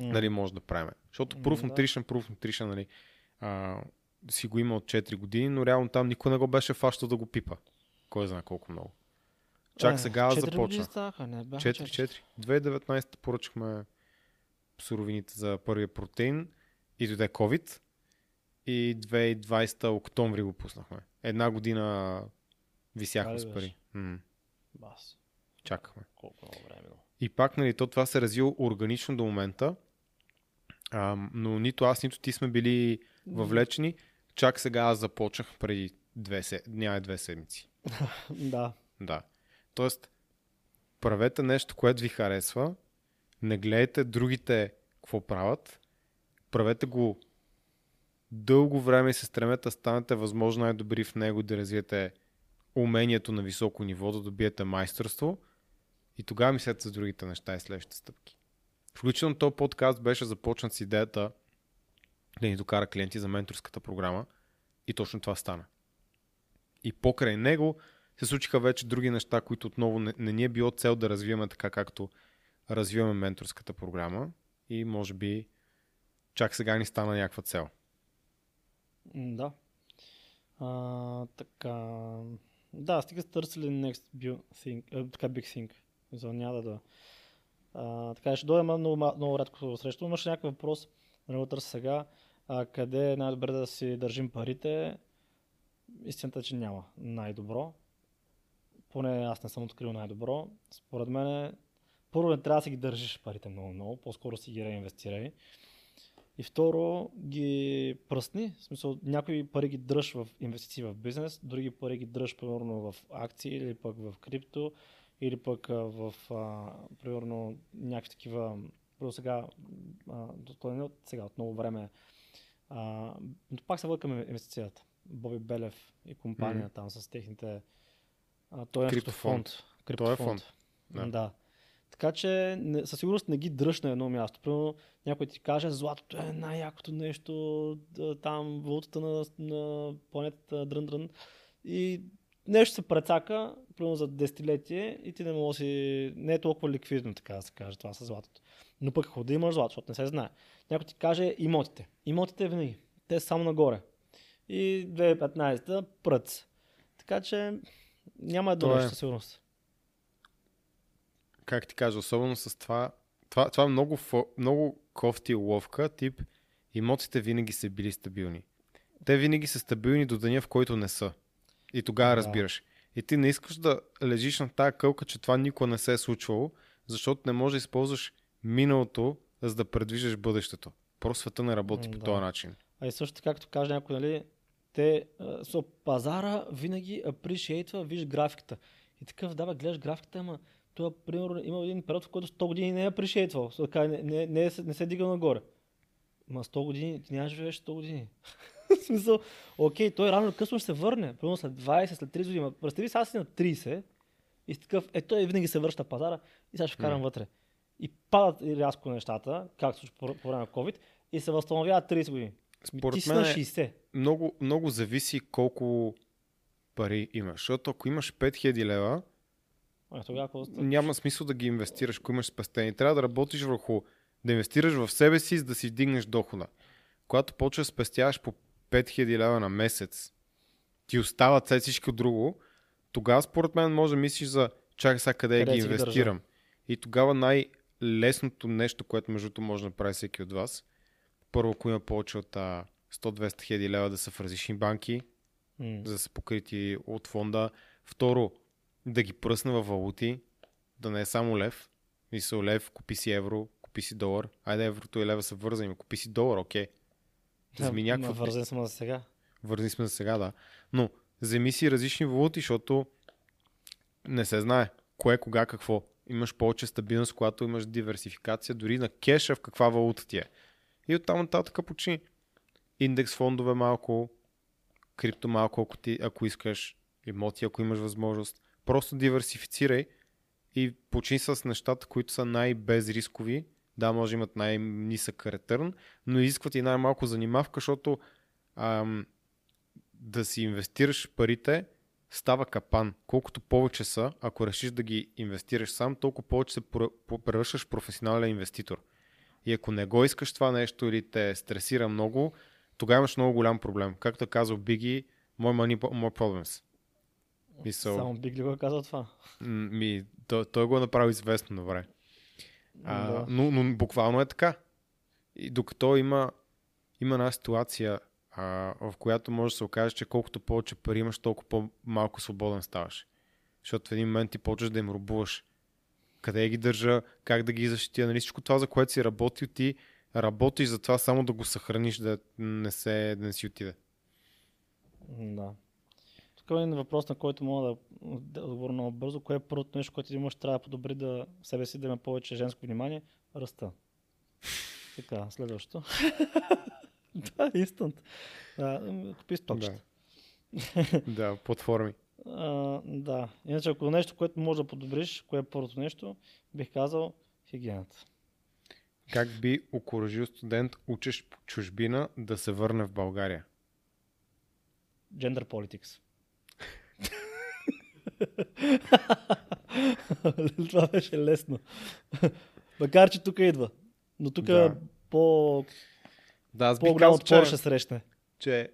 М. нали, може да правим. Защото Proof да. Nutrition, Proof Nutrition, нали, а, си го има от 4 години, но реално там никой не го беше фащал да го пипа. Кой знае колко много. Чак Е, сега започна. ставаха, не бяха 4-4. 2019 поръчахме суровините за първия протеин и дойде COVID. И 2020 октомври го пуснахме. Една година висяхме с пари. М, Бас, чакахме. колко много време. И пак, нали, то това се развило органично до момента, а, но нито аз, нито ти сме били въвлечени. Чак сега аз започнах преди две, се... няма две седмици. Да. Да. Тоест, правете нещо, което ви харесва, не гледайте другите какво правят, правете го дълго време и се стремете да станете възможно най-добри в него, да развиете умението на високо ниво, да добиете майсторство и тогава мислете за другите неща и следващите стъпки. Включително този подкаст беше започнат с идеята да ни докара клиенти за менторската програма и точно това стана. И покрай него се случиха вече други неща, които отново не, не ни е било цел да развиваме така, както развиваме менторската програма и може би чак сега ни стана някаква цел. Да. А, така. Да, стига сте търсили next big thing, а, така big thing. За няма да. А, така ще дойдем много, много рядко срещу. Имаш някакъв въпрос, да го търся сега. А, къде е най-добре да си държим парите? Истината е, че няма най-добро. Поне аз не съм открил най-добро. Според мен е, първо не трябва да си ги държиш парите много-много, по-скоро си ги реинвестирай. И второ, ги пръсни. В смисъл, някои пари ги дръж в инвестиции в бизнес, други пари ги дръж примерно в акции или пък в крипто, или пък в, а, примерно, някакви такива, първо сега, а, от сега, от много време, а, но пак се върка към инвестицията. Боби Белев и компания Мгм. там с техните, а, той е нещо Криптофонд. фонд. Той е фонд. Да. Да. Така че не, със сигурност не ги дръж на едно място. Примерно някой ти каже, златото е най-якото нещо, там валутата на, на планетата дрън дрън. И нещо се прецака, примерно за десетилетие и ти не може да си, не е толкова ликвидно, така да се каже, това с златото. Но пък ходи да имаш злато, защото не се знае. Някой ти каже имотите. Имотите винаги. Те са само нагоре. И 2015-та пръц. Така че няма едно нещо със сигурност. Как ти кажа, особено с това, това, това е много, много кофти ловка, тип имотите винаги са били стабилни. Те винаги са стабилни до деня, в който не са. И тогава Да. разбираш. И ти не искаш да лежиш на тая кълка, че това никога не се е случвало, защото не можеш да използваш миналото, за да предвиждаш бъдещето. Просто света не работи М, по да. този начин. А и също както каже някой, нали, те, со, пазара винаги апришейтва, виж графиката. И такъв, да, бе, гледаш графиката, ама това, примерно, има един период, в който 100 години не е апришейтвал. Така, не, не, не, е, не се е дигал нагоре. Ма 100 години, ти няма живееш 100 години. в смисъл, окей, той рано или късно ще се върне. Примерно след 20, след 30 години. Представи сега си на 30 и си такъв, е, той винаги се връща пазара и сега ще вкарам М. вътре. И падат рязко нещата, както случи по, по време на COVID, и се възстановяват 30 години. Според ти мен на е- 60. Много, много зависи колко пари имаш. Защото ако имаш 5000 лева, А, тогава какво няма смисъл да ги инвестираш, ако имаш спестени. Трябва да работиш върху, да инвестираш в себе си, за да си вдигнеш дохода. Когато почваш да спестяваш по 5000 лева на месец, ти остава след всичко друго, тогава според мен може да мислиш за чакай сега къде, Къде ги си ги инвестирам. И тогава най-лесното нещо, което между другото може да направи всеки от вас, първо, ако има повече от а, 100-200 хиляди лева да са в различни банки, М. за да са покрити от фонда. Второ, да ги пръсне във валути, да не е само лев. Мисъл лев, купи си евро, купи си долар. Айде еврото и лева са вързани, купи си долар, окей. Вземи Ма, някаква... Вързан съм за сега. Вързани сме за сега, да. Но вземи си различни валути, защото не се знае кое, кога, какво. Имаш повече стабилност, когато имаш диверсификация, дори на кеша в каква валута ти е. И оттам нататък почини. Индекс фондове малко, крипто малко, ако, ти, ако искаш, имоти, ако имаш възможност. Просто диверсифицирай и почини с нещата, които са най-безрискови. Да, може имат най-нисък ретърн, но изискват и най-малко занимавка, защото ам, да си инвестираш парите става капан. Колкото повече са, ако решиш да ги инвестираш сам, толкова повече се превръщаш професионален инвеститор. И ако не го искаш това нещо или те стресира много, тогава имаш много голям проблем. Както казал Биги, мой money, more problems. Мисъл, Само Биг ли го казал това? ми, той, той го е направил известно добре. А, Да. но, но буквално е така. И докато има, има една ситуация, а, в която може да се окаже, че колкото повече пари имаш, толкова по-малко свободен ставаш. Защото в един момент ти почваш да им рубуваш. Къде ги държа, как да ги защитя, нали всичко това, за което си работил, ти работиш за това само да го съхраниш, да не, се, да не си отиде. Да. Тук е един въпрос, на който мога да, отговоря много бързо. Кое е първото нещо, което имаш трябва да подобри да себе си, да има повече женско внимание? Ръста. Така, следващото. да, инстант. Купи стокчета. да, платформи. А, да. Иначе, ако нещо, което може да подобриш, кое е първото нещо, бих казал хигиената. Как би окоръжил студент, учещ по чужбина, да се върне в България? Gender politics. Това беше лесно. Макар, че тук идва. Но тук Да. по, Да, аз бих казал, че, ще срещне. че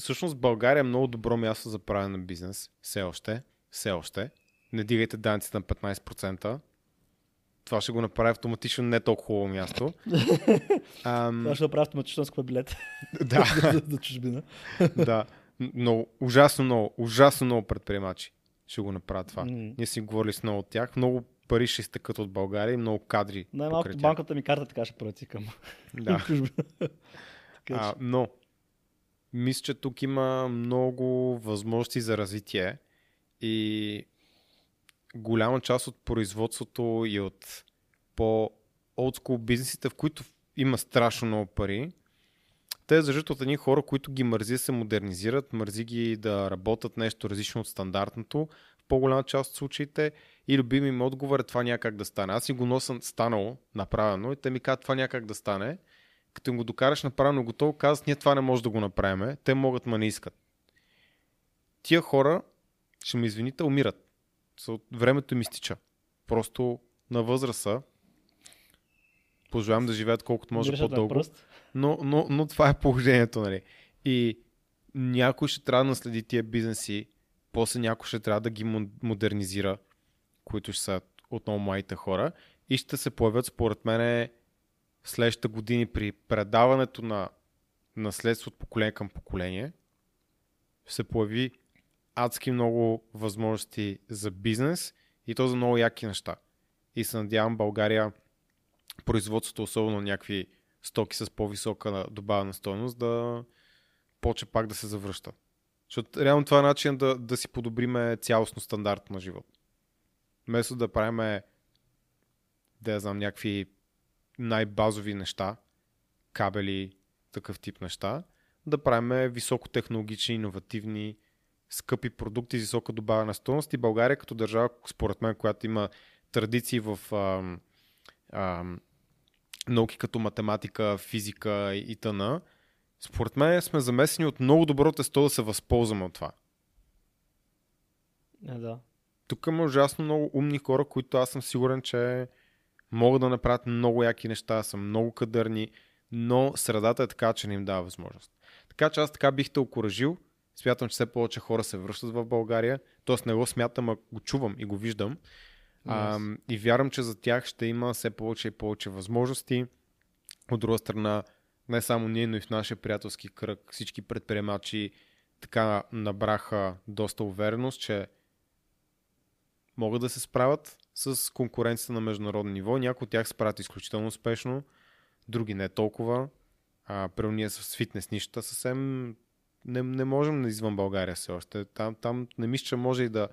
всъщност България е много добро място за правене на бизнес. Все още. Все още. Не дигайте данците на 15%. Това ще го направи автоматично не толкова хубаво място. Ам, Това ще направя автоматично с билет да, за, за чужбина. да. Но ужасно много, ужасно много предприемачи ще го направят това. М. Ние си говорили с много от тях. Много пари ще изтекат от България и много кадри. Най-малкото банката ми карта така ще пролети към Да. А, но, мисля, че тук има много възможности за развитие и голяма част от производството и от по олдскул бизнесите, в които има страшно много пари, те зависят от едни хора, които ги мързи се модернизират, мързи ги да работят нещо различно от стандартното в по-голяма част от случаите и любими им отговор е това някак да стане. Аз си го нося станало, направено и те ми казват това някак да стане като им го докараш направено готово, казват, ние това не може да го направим. Те могат, ма не искат. Тия хора, ще ми извините, умират. Времето им изтича. Просто на възраст са. Пожелавам да живеят колкото може дирижат на по-дълго. Но, но, но това е положението, нали? И някой ще трябва да наследи тия бизнеси, после някой ще трябва да ги мо- модернизира, които ще са отново младите хора и ще се появят, според мен, следващите години при предаването на наследство от поколение към поколение, ще се появи адски много възможности за бизнес и то за много яки неща. И се надявам България, производството, особено някакви стоки с по-висока добавена стойност, да почне пак да се завръща. Защото реално това е начин да, да си подобриме цялостно стандарт на живот. Вместо да правиме да я знам, някакви най-базови неща, кабели, такъв тип неща, да правим високотехнологични, иновативни, скъпи продукти с висока добавена стойност и България като държава, според мен, която има традиции в ам, ам, науки като математика, физика и т.н. Според мен сме замесени от много добро тесто да се възползваме от това. Е, да. Тук има ужасно много умни хора, които аз съм сигурен, че могат да направят много яки неща, са много кадърни, но средата е така, че не им дава възможност. Така че аз така бих те окоръжил. Смятам, че все повече хора се връщат в България. Тоест не го смятам, а го чувам и го виждам. А, и вярвам, че за тях ще има все повече и повече възможности. От друга страна, не само ние, но и в нашия приятелски кръг всички предприемачи така набраха доста увереност, че могат да се справят с конкуренцията на международно ниво. Някои от тях се справят изключително успешно, други не толкова. А, при ние с фитнес нища съвсем не, не можем да извън България все още. Там, там не мисля, че може и да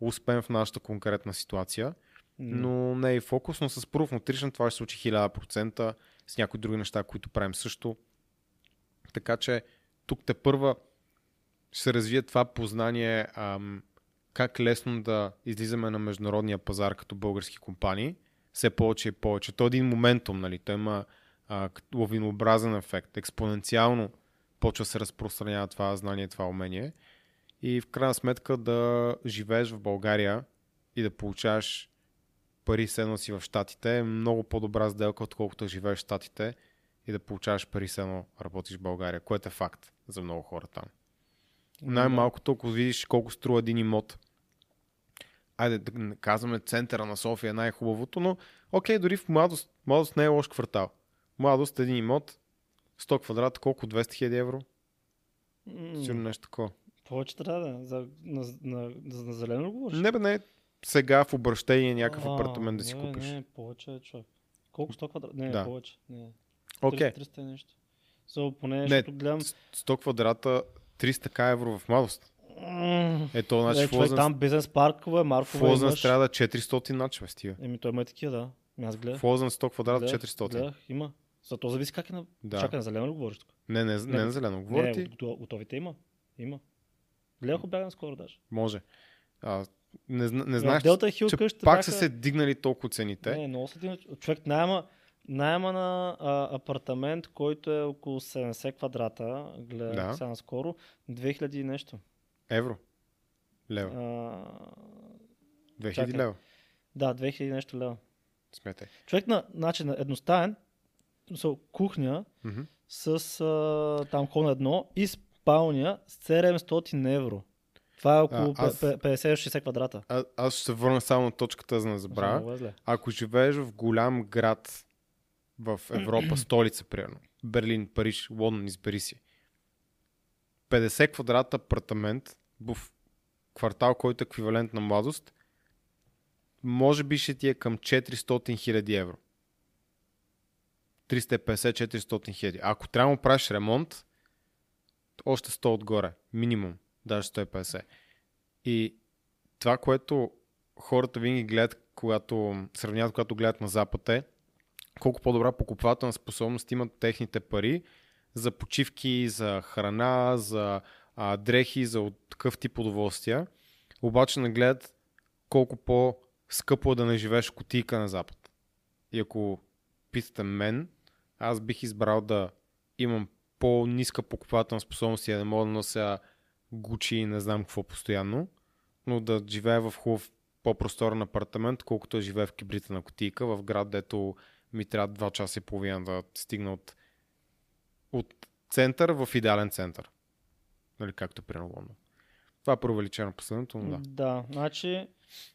успеем в нашата конкретна ситуация, но не е и фокус, но с Proof Nutrition това ще се случи 1000%, с някои други неща, които правим също. Така че тук те първа ще се развие това познание ам, как лесно да излизаме на международния пазар като български компании, все повече и повече. То е един моментум, нали? Той има а, лавинообразен ефект. Експоненциално почва се разпространява това знание, това умение. И в крайна сметка да живееш в България и да получаваш пари седно си в Штатите е много по-добра сделка, отколкото да живееш в Штатите и да получаваш пари седно работиш в България, което е факт за много хора там. Най-малкото, ако видиш колко струва един имот. Айде да казваме центъра на София е най-хубавото, но окей, дори в младост, младост не е лош квартал. Младост, един имот, 100 квадрата, колко? 200 000 евро? М, Сигурно нещо такова. Повече трябва да. За, на, на, на, на зелено говориш? Не бе, не. Сега в обращение някакъв А, апартамент да си не, купиш. Не, повече е човек. Колко 100 квадрата? Не, Да. повече. Не. Окей, 300, 300 и нещо. So, поне, Не, защото гледам... 100 квадрата, 300 к евро в младост. М, Ето, значи е, Лозенс, там бизнес паркове, маркове Лозенс имаш. трябва да е 400 наче, бе, стига. Еми, той има и такива, да. Ами Аз гледах. В Лозенс 100 квадрата Гледах, 400. Гледах, има. За то зависи как е на... Да. Чакай, на зелено ли говориш тук? Не, не, не, Не, на зелено. Говоря не, ти, готовите има. Има. Гледах обяган скоро даже. може. А, не, не знаеш, Делта Хил че къщата пак бяха- са се дигнали толкова цените. Не, много са. Човек найема, найема на а, апартамент, който е около 70 квадрата, гледах Да. сега наскоро, 2000 и нещо. Евро. Лева. А, 2000 чакай. лева. да, 2000 и нещо лева. Смятай. Човек на, значи, на едностаен, кухня Мгм. с а, там хон едно и спалня с 700 евро. Това е около А, аз- пе- пе- 50-60 квадрата. А, аз ще се върна само на точката, за да не забравя. Ако живееш в голям град в Европа, столица, примерно, Берлин, Париж, Лондон, избери си. 50 квадрата апартамент в квартал, който е еквивалент на младост, може би ще ти е към 400 хиляди евро. 350-400 хиляди. Ако трябва да правиш ремонт, още 100 отгоре. Минимум. Даже 150. И това, което хората винаги гледат, когато сравняват, когато гледат на Запад е колко по-добра покупателна способност имат техните пари за почивки, за храна, за а, дрехи, за такъв тип удоволствия. Обаче не гледат колко по-скъпо е да не живееш в на Запад. И ако питате мен, аз бих избрал да имам по-ниска покупателна способност и да не мога да нося Гучи и не знам какво постоянно, но да живея в хубав по-просторен апартамент, колкото да живея в кибрита на кутийка, в град, дето ми трябва 2 часа и половина да стигна от, от център в идеален център. Нали, както при Лондон. Това е преувеличено последното, но да. Да, значи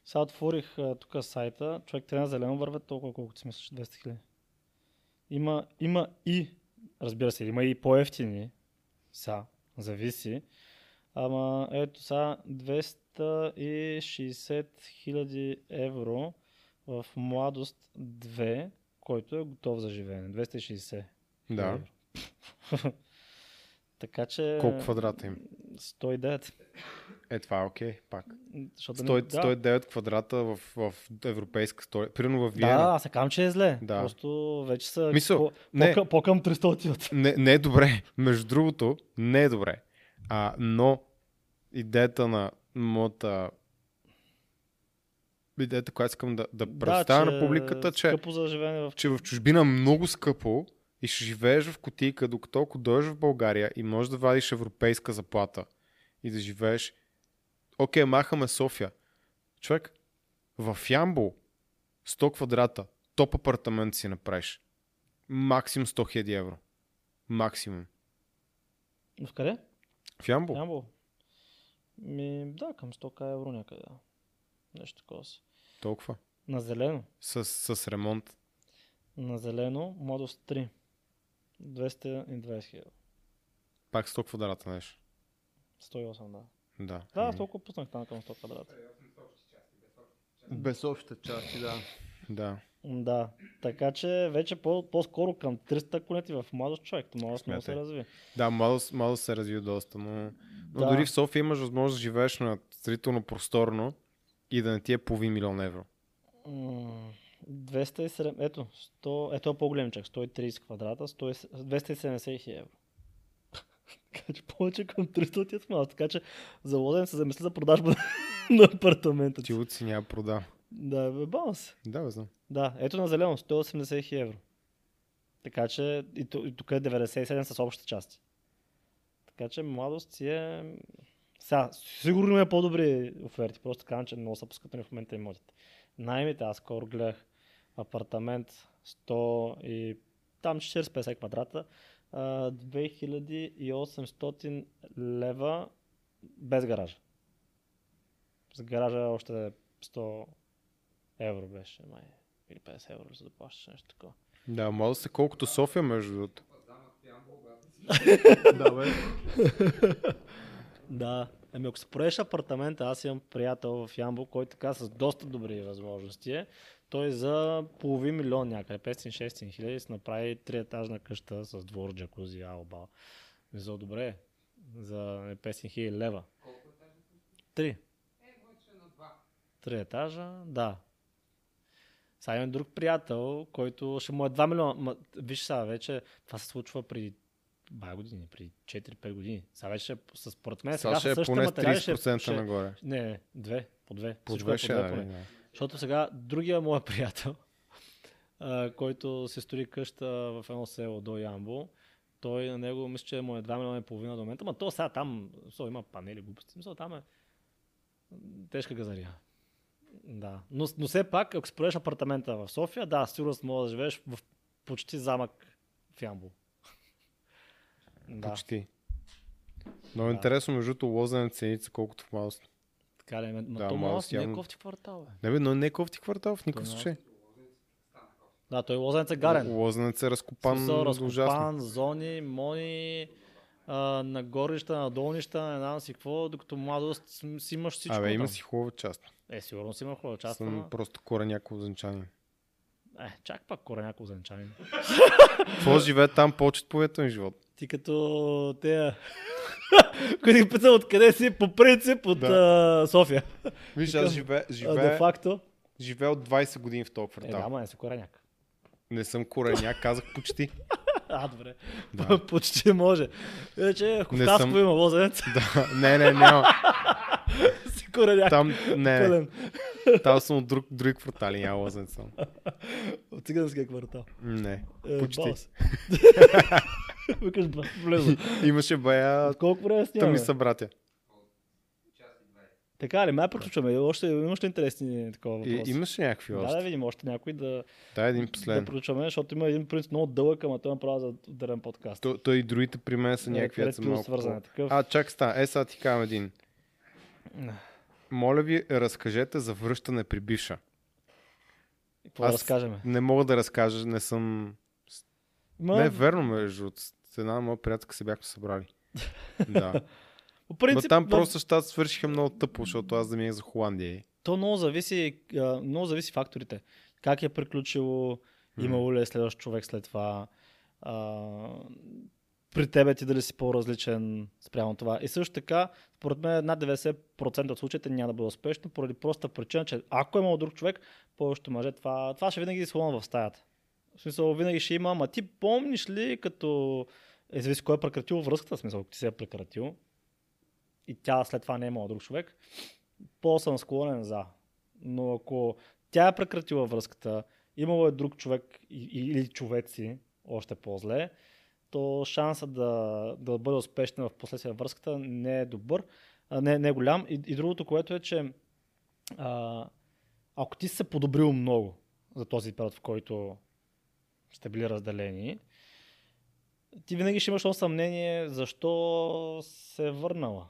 сега отворих тук сайта, човек на зелено вървят толкова, колкото си мислиш, 200 хиляди. Има, има и, разбира се, има и по-ефтини, са, зависи, ама ето са 260 хиляди евро в младост 2, който е готов за живеене. 260 Да. така че... Колко квадрата им? 109. Е, това е окей, пак. Защото 100, да. 109 квадрата в, в европейска столица. Примерно в Да, Виена. аз не казвам, че е зле. Да. Просто вече са Мисъл, по, не. по, по, към 300 отиват. Не, не е добре. Между другото, не е добре. А, но идеята на моята идеята, която искам да, да представя да, на публиката, че, за живеене в... че в чужбина много скъпо и ще живееш в кутийка, докато ако дойдеш в България и можеш да вадиш европейска заплата и да живееш Окей, махаме София. Човек, в Ямбол 100 квадрата, топ апартамент си направиш. Максимум 100 000 евро. Максимум. В къде? В Ямбол? Ямбол. Ми, да, към 100 евро някъде. Нещо такова си. Толкова. На зелено. С, с ремонт. На зелено, младост 3. 220 хиляди. Пак 100 квадрата нещо. 108, да. Да. Да, Ами, толкова пуснах там към 100 квадрата. Без общите части, да. Да. Да, така че вече по- по-скоро към 300 конети в младост човек. Младост много се разви. Да, младост, младост се разви доста, но, но Да. дори в София имаш възможност да живееш на сравнително просторно и да не ти е половин милион евро. М, 207, ето, 100, ето е по-голем чак, 130 квадрата, 100, 270 хиляди евро. Така че повече към 300 от малко. Така че за Лоден се замисли за продажба на, апартамента. Ти от си няма прода. Да, бе, баланс. Да, бе, знам. Да, ето на зелено, 180 хиляди евро. Така че и, и тук е 97 с общите части. Така че младост си е... Сега, сигурно има по-добри оферти, просто казвам, че много са поскъпени в момента имотите. Наймите, аз скоро гледах апартамент 100 и там 40-50 квадрата, 2800 лева без гаража. С гаража още 100 евро беше, май. Или 50 евро, за да плащаш нещо такова. Да, мога да се колкото София, между другото. да, бе. да. Ами ако се проеш апартамента, аз имам приятел в Ямбо, който така с доста добри възможности е. Той за половин милион някъде, 500-600 хиляди, се направи триетажна къща с двор, джакузи, алба. За добре, за 500 хиляди лева. Колко етажа? Три. Е, е на два. Три етажа, да. Сега имам друг приятел, който ще му е 2 милиона. Ма, виж сега, вече това се случва при бая години, при 4-5 години. Сега вече с според мен, сега, Сега ще е поне с материали 30% ще, нагоре. Не, не, две, по две. По две е ще е, поне. да. Защото сега другия мой приятел, а, който се строи къща в едно село до Ямбо, той на него мисля, че му е 2 милиона и половина до момента, но то сега там со, има панели, глупости, мисля, там е тежка газария. Да. Но, но все пак, ако си проеш апартамента в София, да, сигурно можеш да живееш в почти замък в Ямбо. Да, Почти. Много Да. интересно, между другото, лозене ценица, колкото в Маус. Така ли? е, Ма, Да, то ма, Маус не е явно- кофти квартал, бе. Не бе, но не е кофти квартал в никакъв Той случай. Да, той Лозенец е гарен. Лозенец е разкопан Смисъл, разкопан, зони, мони, а, на горища, на долнища, не знам си какво, докато младост си имаш всичко. Абе, има си хубава част. Е, сигурно си има хубава част, Съм ама... просто кореняко зенчанин. Е, чак пак кореняко зенчанин. Какво живее там повече от половината ми живот? Ти като те... които ги питам откъде си, по принцип от Да. а, София. Виж, аз живея, факто. живее от 20 години в този Е, квартал. да, ма не си кореняк. Не съм кореняк, казах почти. А, добре. Да. Почти може. Вече Ховтаско съм- има Лозенец. да, не, не, няма. си кореняк. Там, не, Пълен. там съм от друг, други квартали, няма лозенец съм. От циганския квартал. Не, Е, почти. Викаш, бра, влезо. Имаше бая, колко време снимаме? ми са братя. Така ли, май приключваме. Още имаш ли интересни такова И, въпроси? имаше някакви Да, да още. видим още някой да, Дай един да последен. приключваме, защото има един принцип много дълъг, ама той направи за ударен подкаст. То, той и другите при мен са Е, някакви, дето са малко. свързан е по- такъв. А, чак ста, е сега ти казвам един. Моля ви, разкажете за връщане при бивша. Какво да аз- разкажем? Не мога да разкажа, не съм... Ма, Не е верно, между. С една моя приятелка се бяхме събрали. да. по Но принцип, там в- просто щата свършиха много тъпо, защото аз да ми е за Холандия. то много зависи, много зависи факторите. Как е приключило, имало ли е следващ човек след това, а, при тебе ти дали си по-различен спрямо това. И също така, според мен над 90% от случаите няма да бъде успешно, поради проста причина, че ако е имал друг човек, повечето мъже, това, това ще винаги е слон в стаята. В смисъл, винаги ще има, ама ти помниш ли като... Е, зависи кой е прекратил връзката, в смисъл, ти се е прекратил и тя след това не е имала друг човек, по-съм склонен за. Но ако тя е прекратила връзката, имало е друг човек или човеци, още по-зле, то шансът да, да бъде успешна в последствие връзката не е добър, не, не е голям. И, и другото, което е, че а, ако ти си се подобрил много за този период, в който сте били разделени, ти винаги ще имаш съмнение защо се е върнала.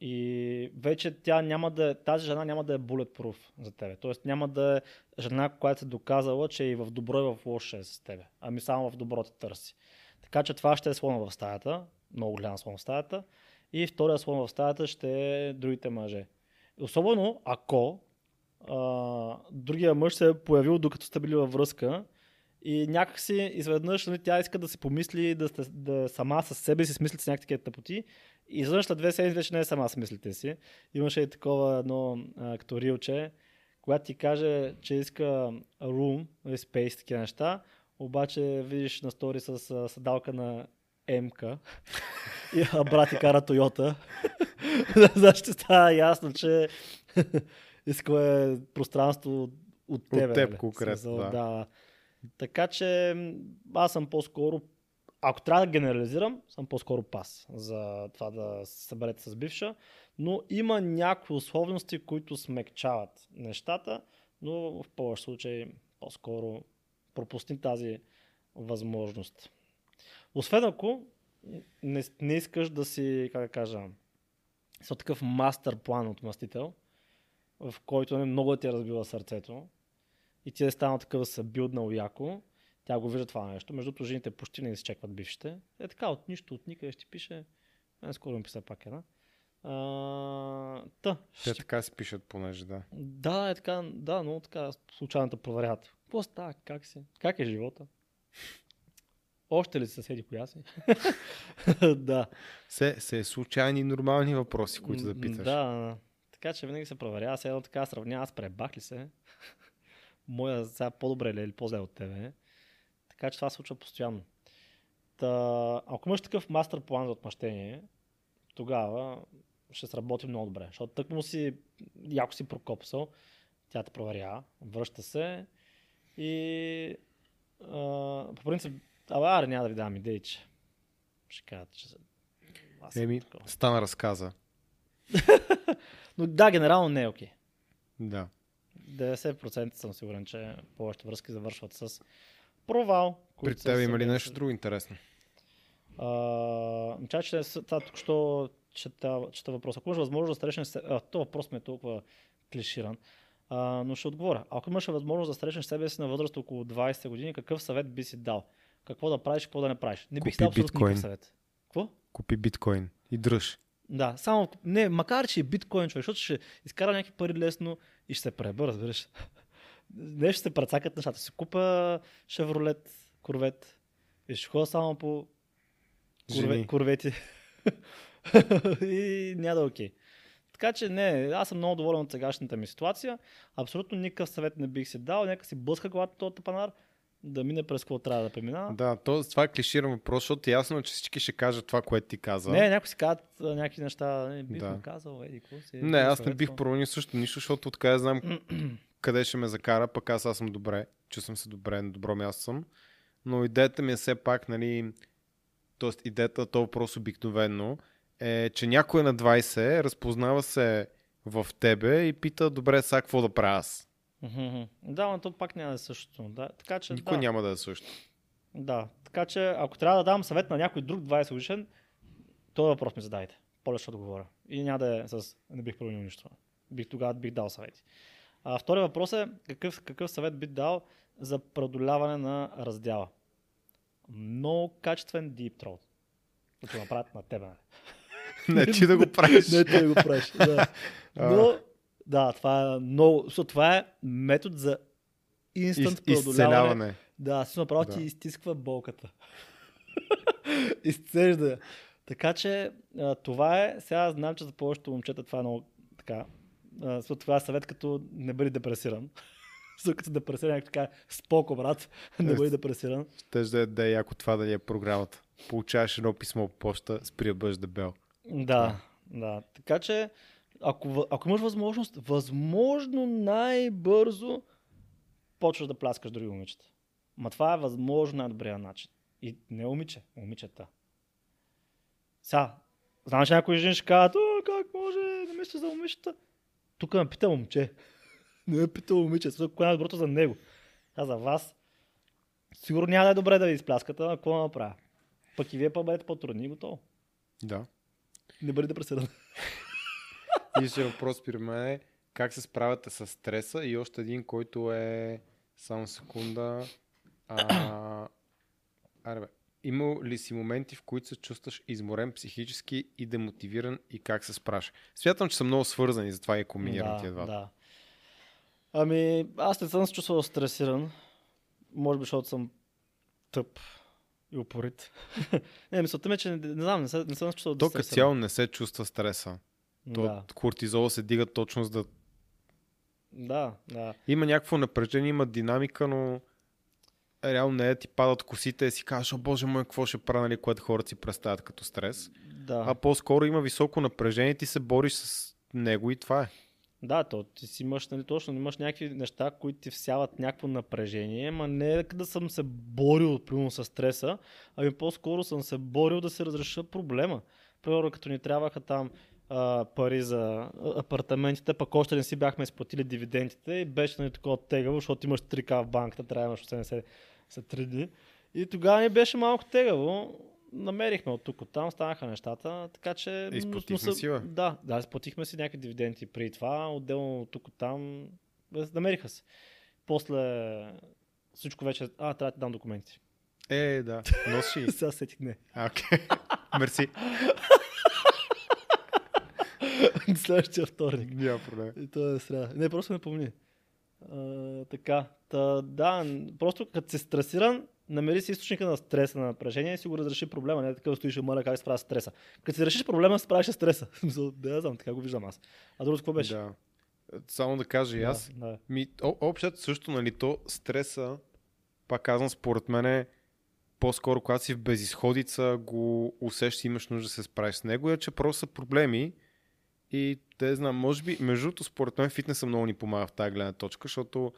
И вече тя няма да е, тази жена няма да е bulletproof за тебе. Тоест няма да е жена, която се доказала, че и в добро и в лошо е с тебе. Ами само в добро те търси. Така че това ще е слон в стаята, много голям слон в стаята. И втория слон в стаята ще е другите мъже. Особено ако а, другия мъж се е появил докато сте били във връзка и някакси изведнъж нали, тя иска да си помисли да, да сама с себе си смисли с някакви такива тъпоти и изведнъж след две седмици вече не е сама с мислите си. Имаше и такова едно а, като рилче, когато ти каже, че иска room, нали, space, такива неща, обаче видиш на стори с седалка на МК и а брат ти кара Тойота. Ще става ясно, че иска е пространство от тебе. теб нали? конкретно, Смисъл, да. да. Така че аз съм по-скоро, ако трябва да генерализирам, съм по-скоро пас за това да се съберете с бивша, но има някои условности, които смекчават нещата. Но в повече случаи по-скоро пропусни тази възможност. Освен ако не, не искаш да си, как да кажа, с такъв мастер план от мастител, в който не много ти е разбила сърцето и ти е станал такъв да се билднал яко, тя го вижда това нещо. Между другото, жените почти не изчекват бившите. Е така, от нищо, от никъде ще пише. Мен скоро ми писа пак една. А, та, Те ще... така си пишат, понеже да. Да, е така, да, но така случайната проверят. Какво става? Как си? Как е живота? Още ли се седи коя си? да. Се, се случайни нормални въпроси, които да питаш. Да, така че винаги се проверява. Сега едно така сравня, аз пребах ли се? Моя сега по-добре ли е или по-зле от тебе? Така че това се случва постоянно. Та, ако имаш такъв мастер план за отмъщение, тогава ще сработи много добре. Защото тък му си, яко си прокопсал, тя те проверява, връща се и а, по принцип, абе, аре, няма да ви дам идеи, че ще кажат, че аз Еми, такова. стана разказа. Но да, генерално не е окей. Да. 90% съм сигурен, че повечето връзки завършват с провал. При теб има ли нещо друго интересно? Чай, че това тук що чета, чета въпроса. Ако имаш възможност да срещнеш се... А, то въпрос ми е толкова клиширан. А, но ще отговоря. Ако имаш възможност да срещнеш себе си на възраст около 20 години, какъв съвет би си дал? Какво да правиш, какво да не правиш? Не бих дал абсолютно никакъв съвет. Какво? Купи биткоин и дръж. Да, само, не, макар че е биткоин, човек, защото ще изкара някакви пари лесно и ще се преба, разбираш. Не ще се прецакат нещата. Ще купа Шевролет, корвет и ще ходя само по корве, Жени. корвети. и няма да е окей. Така че не, аз съм много доволен от сегашната ми ситуация. Абсолютно никакъв съвет не бих си дал. Нека си блъска главата този тапанар, да мине през какво трябва да преминава. Да, то, това е клиширан въпрос, защото ясно е, че всички ще кажат това, което ти каза. Не, някои си казват някакви неща. Не, бих Да. казал, еди, какво си. Не, аз не бих променил също нищо, защото откъде знам къде ще ме закара, пък аз, аз съм добре, чувствам се добре, на добро място съм. Но идеята ми е все пак, нали, т.е. идеята, то въпрос обикновено, е, че някой на 20 разпознава се в тебе и пита, добре, сега какво да правя аз? Да, но то пак няма да е същото. Да. Така че, Никой да, няма да е също. да. Така че, ако трябва да дам съвет на някой друг 20 годишен, този въпрос ми задайте. По-лесно ще отговоря. И няма да е с не бих променил нищо. Бих тогава бих дал съвети. А, втория въпрос е какъв, какъв съвет бих дал за преодоляване на раздяла. Много качествен deep throat. Да го направят на тебе. нали? Не ти да го правиш. Не, ти да го правиш. Да. Но, да, това е много. Защото това е метод за инстант Из, преодоляване. Да, си направо Да. ти изтисква болката. Изцежда. я. Така че а, това е. Сега знам, че за повечето момчета това е много така. А, това е съвет като не бъди депресиран. Защото като си депресиран, така, споко, брат, не бъди депресиран. Ще да е, да е яко това да ни е програмата. Получаваш едно писмо по почта, спри да бъдеш дебел. Да, да. Така че, ако, ако имаш възможност, възможно най-бързо почваш да пляскаш други момичета. Ма това е възможно най-добрия начин. И не момиче, момичета. Сега, знам, че някои жени ще кажат, о, как може, не мисля за момичета. Тук ме пита момче. Не ме пита момиче, защото кое е най-доброто за него. А за вас, сигурно няма да е добре да ви изпляскате, а какво направя? Пък и вие па бъдете по-трудни и готово. Да. Не бъде депресиран. Ще въпрос при мен е как се справяте с стреса и още един, който е само секунда. А, аре бе, има ли си моменти, в които се чувстваш изморен психически и демотивиран и как се справяш? Смятам, че са много свързани, затова и комбинирам тия двата. Да. Ами, аз не съм се чувствал стресиран. Може би, защото съм тъп и упорит. не, мисълта ми е, че не, не знам, не, се, не съм се чувствал То като стресиран. цяло не се чувства стреса. То Да, кортизола се дига точно за да... да, да. Има някакво напрежение, има динамика, но реално не е ти падат косите и си казваш, о боже мой, какво ще правя, нали, което хората си представят като стрес. Да, А по-скоро има високо напрежение, ти се бориш с него и това е. да то, ти си имаш, нали, точно, имаш някакви неща, които ти всяват някакво напрежение, ма не да съм се борил, примерно, с стреса, ами по-скоро съм се борил да се разреша проблема. Примерно, като ни трябваха там а, пари за апартаментите, пък още не си бяхме изплатили дивидендите и беше нали, такова тегаво, защото имаш 3К в банката, трябва да имаш 80 са 3 дни. И тогава ни беше малко тегаво. Намерихме от тук, от там, станаха нещата, така че... Изплатихме си, бе. Да, да, изплатихме си някакви дивиденти при това, отделно от тук, от там, намериха се. После всичко вече... А, трябва да ти дам документи. Е, да. Носи. Сега сетих не. А, Окей. Мерси. Следващия вторник. Няма проблем. И то е сряда. Не, просто не помни. А, така. Та, да, просто като се стресиран, намери си източника на стреса, на напрежение и си го разреши проблема. Не е такъв стоиш и моля как справя стреса. Като си решиш проблема, справиш стреса. Да, я знам, така го виждам аз. А другото какво беше? Да. Само да кажа и Да, аз. Да, Ми, о- общото също, нали, то стреса, пак казвам, според мен е по-скоро, когато си в безисходица, го усещаш, имаш нужда да се справиш с него, е, че просто са проблеми и те знам, може би, между другото, според мен фитнеса много ни помага в тази гледна точка, защото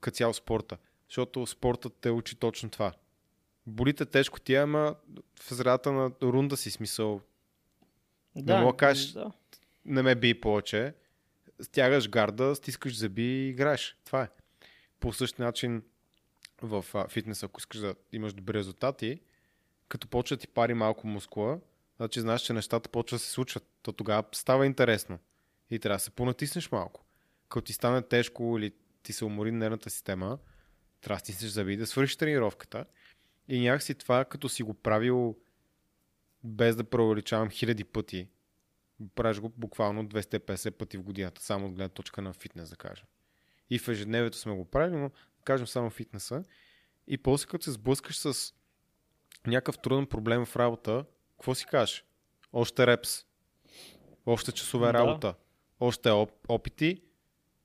като цяло спорта, защото спортът те учи точно това. Болите тежко ти, ама в средата на рунда си смисъл, да, мога да кажеш- Да. не ме би повече. Стягаш гарда, стискаш зъби и играеш. Това е. По същия начин в фитнеса, ако искаш да имаш добри резултати, като почва ти пари малко мускула, значи знаеш, че нещата почват да се случват. То тогава става интересно. И трябва да се понатиснеш малко. Като ти стане тежко или ти се умори нервната система, трябва да стиснеш зъби да свършиш тренировката. И някакси това, като си го правил без да преувеличавам хиляди пъти, правиш го буквално 250 пъти в годината, само от гледна точка на фитнес, да кажем. И в ежедневието сме го правили, но кажем само фитнеса. И после като се сблъскаш с някакъв труден проблем в работа, какво си кажеш? Още репс, още часове Да. работа, още оп- опити.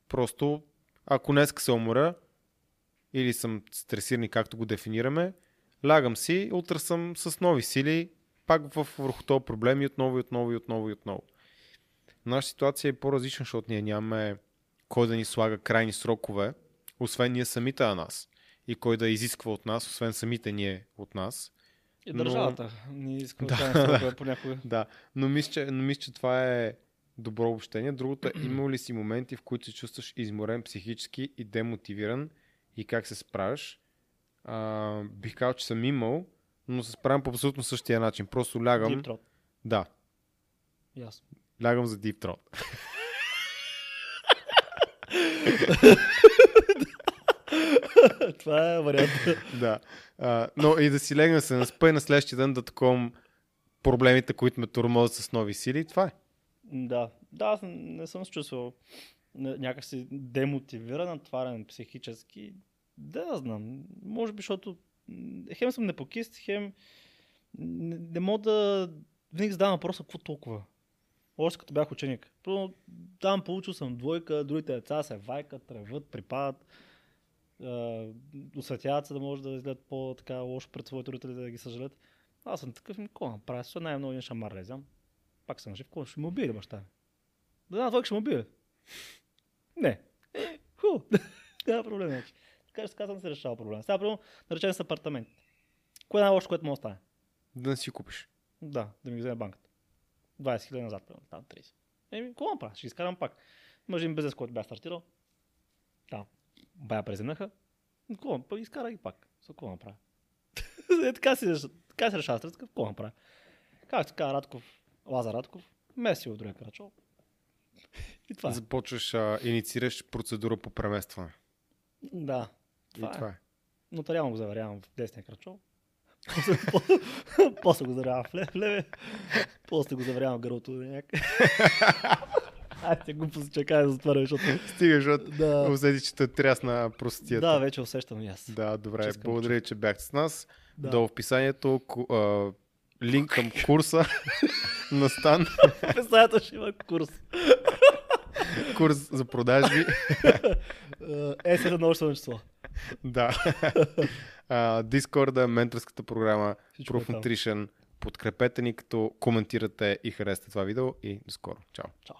Просто, ако днес се умора, или съм стресиран, както го дефинираме, лягам си, утре съм с нови сили, пак в, върху този проблем и отново, и отново, и отново, и отново. Нашата ситуация е по-различна, защото ние нямаме кой да ни слага крайни срокове, освен ние самите на нас. И кой да изисква от нас, освен самите ние от нас. И Но- държавата. Не искам Да, да, понякога. Да, но мисля, че, но мисля, че това е добро обобщение. Другото е, имал ли си моменти, в които се чувстваш изморен психически и демотивиран и как се справяш? А, бих казал, че съм имал, но се справям по абсолютно същия начин. Просто лягам. Deep throat. Да, Ясно. лягам за Deep Throat. Това е вариант. да. А, но и да си легна да се наспа и на следващия ден да таковам проблемите, които ме турмозят с нови сили. Това е. да. Да, аз не съм се чувствал ня- някакси демотивиран, натварен психически. Да, да знам. Може би, защото хем съм непокист, хем не, не мога да... Винаги задавам въпроса, какво толкова? Още като бях ученик. Първо, там получил съм двойка, другите деца се вайкат, реват, припадат, осветяват се да може да изгледат по-така лошо пред своите родители, да ги съжалят. Аз съм такъв, ми, какво направя? Сега най-много един шамар лезам. Пак съм жив, какво ще ме убие ли баща ми? Да, да, двойка ще ме убие. Не. Е, ху. Няма проблем вече. Така ще казвам, се решава проблема. Сега, примерно, да речем с апартамент. Кое е най-лошо, което може да стане? Да не си купиш. Да, да ми ги вземе банката. 20 хиляди назад, примерно, там 30. Еми, какво направя? Ще изкарам пак. Имаше един бизнес, който бях стартирал. Бая презенаха. Какво? Изкара ги пак. За какво направя? е, така си, така си решава стрес. Какво направя? Как така Радков, Лазар Радков, меси от другия крачол. И това е. Започваш, а, инициираш процедура по преместване. Да. И Това, това е. е. Нотариално го заверявам в десния крачол. После, го заверявам в лев, леве. После го заверявам в гърлото на някъде. Айде, глупост, чакай да затворя, защото... Стига, защото Да, усети, че те трясна простията. да, вече усещам и аз. Да, добре. Че искам Благодаря, че бяхте с нас. Да. Долу в описанието ку- а, линк към курса на Стан. Представята ще има курс. Курс за продажби. Е, сега научно число. да. Дискорда, менторската програма Всичко е Proof. Nutrition. Подкрепете ни, като коментирате и харесате това видео и до скоро. Чао. Чао.